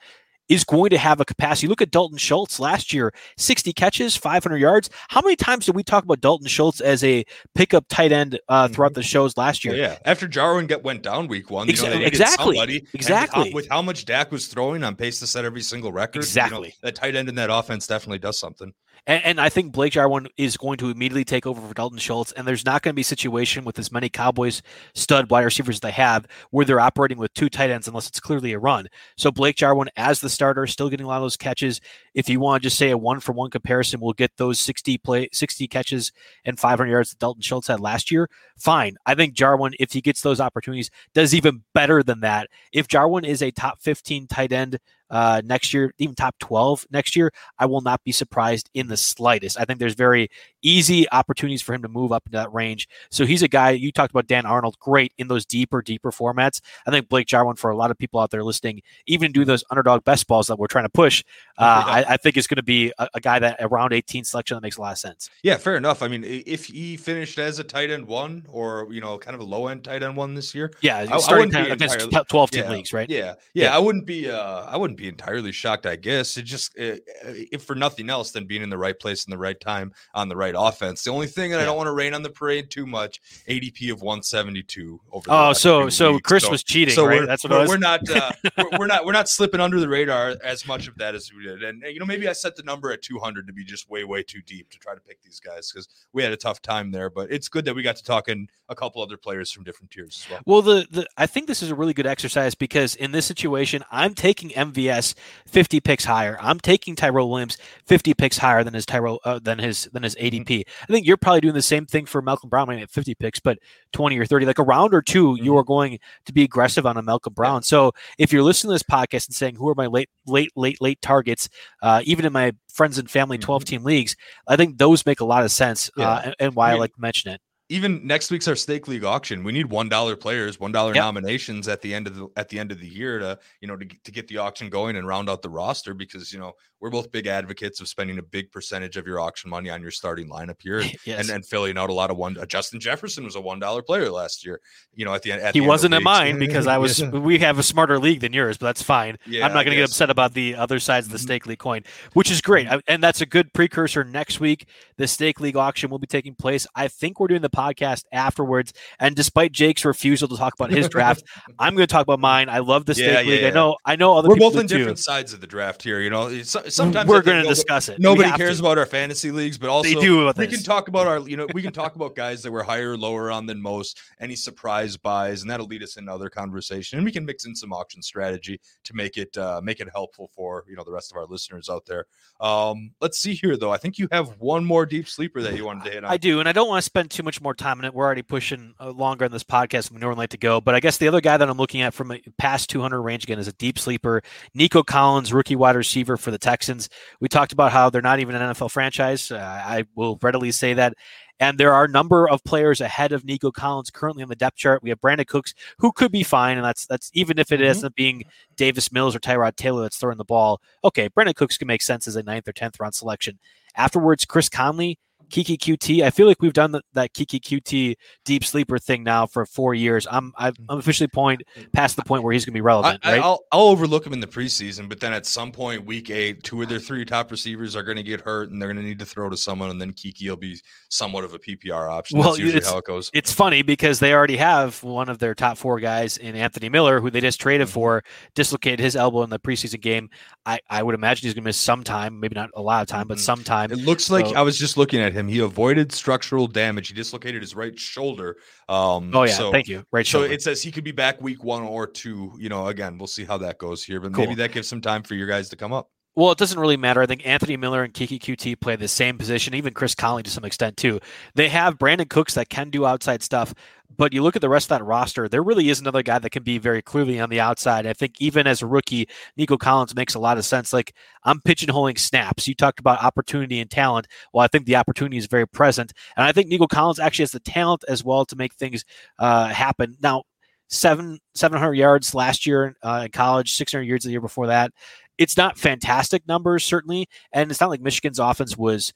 is going to have a capacity. Look at Dalton Schultz last year 60 catches, 500 yards. How many times did we talk about Dalton Schultz as a pickup tight end uh, throughout the shows last year? Yeah, after Jarwin get, went down week one, Exa- you know, exactly. exactly. With how, with how, much Dak was throwing on pace to set every single record, exactly. You know, that tight end in that offense definitely does something. And, and, I think Blake Jarwin is going to immediately take over for Dalton Schultz. And there's not going to be a situation with as many Cowboys stud wide receivers they have where they're operating with two tight ends unless it's clearly a run. So Blake Jarwin as the starter, still getting a lot of those catches. If you want to just say a one for one comparison, we'll get those 60 play 60 catches and 500 yards that Dalton Schultz had last year. Fine. I think Jarwin, if he gets those opportunities, does even better than that. If Jarwin is a top 15 tight end uh, next year, even top 12 next year, I will not be surprised in the slightest. I think there's very easy opportunities for him to move up into that range. So he's a guy, you talked about Dan Arnold, great in those deeper, deeper formats. I think Blake Jarwin, for a lot of people out there listening, even do those underdog best balls that we're trying to push, uh, yeah. I, I, think is going to be a, a, guy that around 18 selection that makes a lot of sense. Yeah, fair enough. I mean, if he finished as a tight end one or, you know, kind of a low end tight end one this year, yeah, I, I against entirely, 12 team yeah, leagues, right? Yeah, yeah, yeah, I wouldn't be, uh, I wouldn't be entirely shocked, I guess. It just, uh, if for nothing else than being in the right place in the right time on the right offense. The only thing that yeah. I don't want to rain on the parade too much, ADP of 172 over. oh, so so weeks. Chris so, was cheating, so right? That's what we're, we're not uh, we're, we're, not we're not slipping under the radar as much of that as we did. And you know, maybe I set the number at 200 to be just way way too deep to try to pick these guys because we had a tough time there. But it's good that we got to talk in a couple other players from different tiers as well. Well, the, the I think this is a really good exercise because in this situation, I'm taking MVS 50 picks higher. I'm taking Tyrell Williams 50 picks higher than his Tyrell uh, than his than his ADP. Mm-hmm. I think you're probably doing the same thing for Malcolm Brown at 50 picks, but 20 or 30, like a round or 2 mm-hmm. you are going to be aggressive on a Malcolm Brown. So if you're listening to this podcast and saying, who are my late, late, late, late targets, uh, even in my friends and family 12 mm-hmm. team leagues, I think those make a lot of sense yeah. uh, and, and, why I, mean, I like to mention it. Even next week's our stake league auction. We need one dollar players, one dollar Yep. nominations at the end of the at the end of the year to you know to, to get the auction going and round out the roster because you know we're both big advocates of spending a big percentage of your auction money on your starting lineup here and Yes. and, and filling out a lot of one. Uh, Justin Jefferson was a one dollar player last year. You know at the end at he the end of wasn't in leagues. mine because I was. We have a smarter league than yours, but that's fine. Yeah, I'm not going to get upset about the other sides of the Mhm. stake league coin, which is great, I- and that's a good precursor. Next week, the stake league auction will be taking place. I think we're doing the podcast afterwards, and despite Jake's refusal to talk about his draft, I'm going to talk about mine. I love the stake Yeah, yeah, league. I know. I know other We're people both in do too. different sides of the draft here. You know, sometimes We're going to discuss it. Nobody cares to. about our fantasy leagues, but also They do we this. can talk about our, you know, we can talk about guys that were higher or lower on than most, any surprise buys, and that'll lead us into other conversation. And we can mix in some auction strategy to make it uh, make it helpful for you know the rest of our listeners out there. Um, let's see here though. I think you have one more deep sleeper that you wanted to hit on. I do, and I don't want to spend too much more time in it. We're already pushing uh, longer on this podcast than we normally like to go. But I guess the other guy that I'm looking at from a past 200 range again is a deep sleeper, Nico Collins, rookie wide receiver for the Texans. We talked about how they're not even an NFL franchise. Uh, I will readily say that. And there are a number of players ahead of Nico Collins currently on the depth chart. We have Brandin Cooks, who could be fine, and that's that's even if it Mhm. ends up being Davis Mills or Tyrod Taylor that's throwing the ball. Okay, Brandin Cooks can make sense as a ninth or tenth round selection. Afterwards, Chris Conley, Keke Coutee. I feel like we've done that, that Keke Coutee deep sleeper thing now for four years. I'm I've, I'm officially point past the point where he's going to be relevant, I, right? I'll, I'll overlook him in the preseason, but then at some point, week eight, two of their three top receivers are going to get hurt, and they're going to need to throw to someone, and then Keke will be somewhat of a PPR option. Well, That's usually it's- how it goes. it's funny because they already have one of their top four guys in Anthony Miller, who they just traded Mhm. for, dislocated his elbow in the preseason game. I, I would imagine he's going to miss some time, maybe not a lot of time, but Mhm. some time. It looks like So- I was just looking at him. He avoided structural damage. He dislocated his right shoulder. Um, Oh yeah, so, thank you. Right So it says he could be back week one or two. You know, again, we'll see how that goes here, but Cool. maybe that gives some time for your guys to come up. Well, it doesn't really matter. I think Anthony Miller and Keke Coutee play the same position, even Chris Conley to some extent too. They have Brandin Cooks that can do outside stuff, but you look at the rest of that roster, there really is another guy that can be very clearly on the outside. I think even as a rookie, Nico Collins makes a lot of sense. Like I'm pigeonholing snaps. You talked about opportunity and talent. Well, I think the opportunity is very present, and I think Nico Collins actually has the talent as well to make things uh, happen. Now, seven seven hundred yards last year uh, in college, six hundred yards the year before that it's not fantastic numbers certainly and it's not like michigan's offense was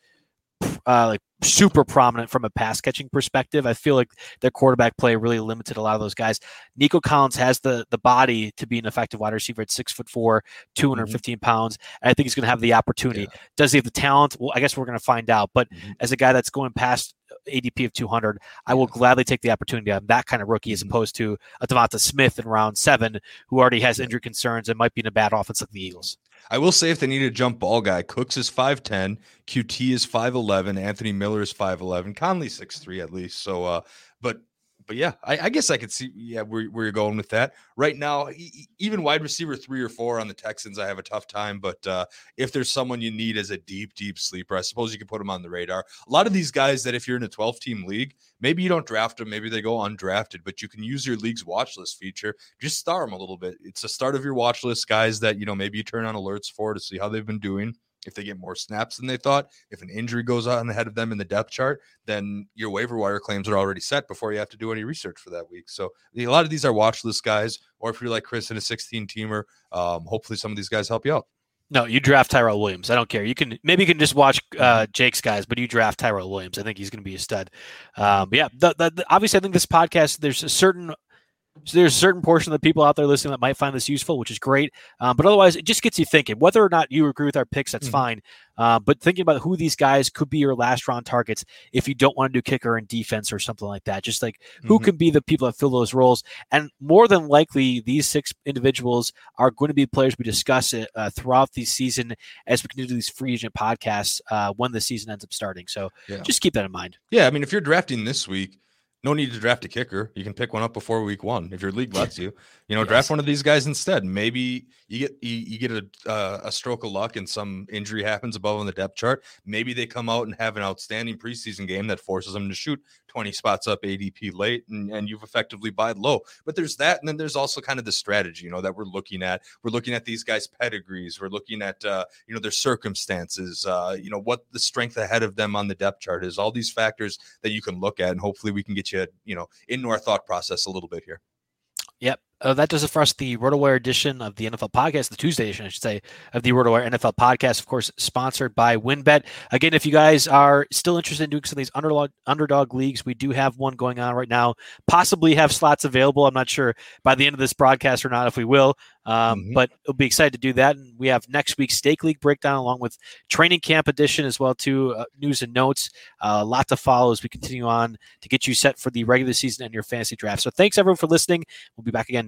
uh, like super prominent from a pass catching perspective. I feel like their quarterback play really limited a lot of those guys. Nico collins has the the body to be an effective wide receiver at six foot four 215 pounds and i think he's going to have the opportunity. Yeah. does he have the talent? Well i guess we're going to find out but Mhm. as a guy that's going past adp of 200 i will gladly take the opportunity on that kind of rookie as Mhm. opposed to a devonta smith in round seven who already has injury concerns and might be in a bad offense like the eagles I will say if they need a jump ball guy, Cooks is 5'10, Coutee is 5'11, Anthony Miller is 5'11, Conley 6'3 at least. So uh but but yeah, I, I guess I could see yeah where, where you're going with that. Right now, even wide receiver three or four on the Texans, I have a tough time. But uh, if there's someone you need as a deep, deep sleeper, I suppose you could put them on the radar. A lot of these guys that if you're in a 12 team league, maybe you don't draft them, maybe they go undrafted, but you can use your league's watch list feature. Just star them a little bit. It's a start of your watch list, guys that you know maybe you turn on alerts for to see how they've been doing. If they get more snaps than they thought, if an injury goes on ahead of them in the depth chart, then your waiver wire claims are already set before you have to do any research for that week. So a lot of these are watch list guys, or if you're like Chris in a 16 teamer, um, hopefully some of these guys help you out. No, you draft Tyrell Williams. I don't care. You can maybe you can just watch uh, Jake's guys, but you draft Tyrell Williams. I think he's going to be a stud. Um, yeah, the, the, the- obviously, I think this podcast there's a certain so there's a certain portion of the people out there listening that might find this useful, which is great. Um, but otherwise, it just gets you thinking. Whether or not you agree with our picks, that's Mhm. fine. Uh, but thinking about who these guys could be your last round targets if you don't want to do kicker and defense or something like that. Just like who Mhm. can be the people that fill those roles. And more than likely, these six individuals are going to be players we discuss uh, throughout the season as we continue do these free agent podcasts uh, when the season ends up starting. So Yeah. just keep that in mind. Yeah, I mean, if you're drafting this week, no need to draft a kicker. You can pick one up before week one if your league lets you. You know, Yes. draft one of these guys instead. Maybe you get you, you get a uh, a stroke of luck and some injury happens above on the depth chart. Maybe they come out and have an outstanding preseason game that forces them to shoot 20 spots up ADP late and, and you've effectively bought low. But there's that. And then there's also kind of the strategy, you know, that we're looking at. We're looking at these guys' pedigrees. We're looking at, uh, you know, their circumstances, uh, you know, what the strength ahead of them on the depth chart is, all these factors that you can look at. And hopefully we can get you, you know, into our thought process a little bit here. Yep. Uh, that does it for us. The RotoWire edition of the NFL podcast, the Tuesday edition, I should say, of the RotoWire NFL podcast, of course, sponsored by WynnBET. Again, if you guys are still interested in doing some of these underdog underdog leagues, we do have one going on right now. Possibly have slots available. I'm not sure by the end of this broadcast or not if we will. Um, mm-hmm. But we'll be excited to do that. And we have next week's Stake League breakdown along with training camp edition as well too. Uh, news and notes. Uh, a lot to follow as we continue on to get you set for the regular season and your fantasy draft. So thanks everyone for listening. We'll be back again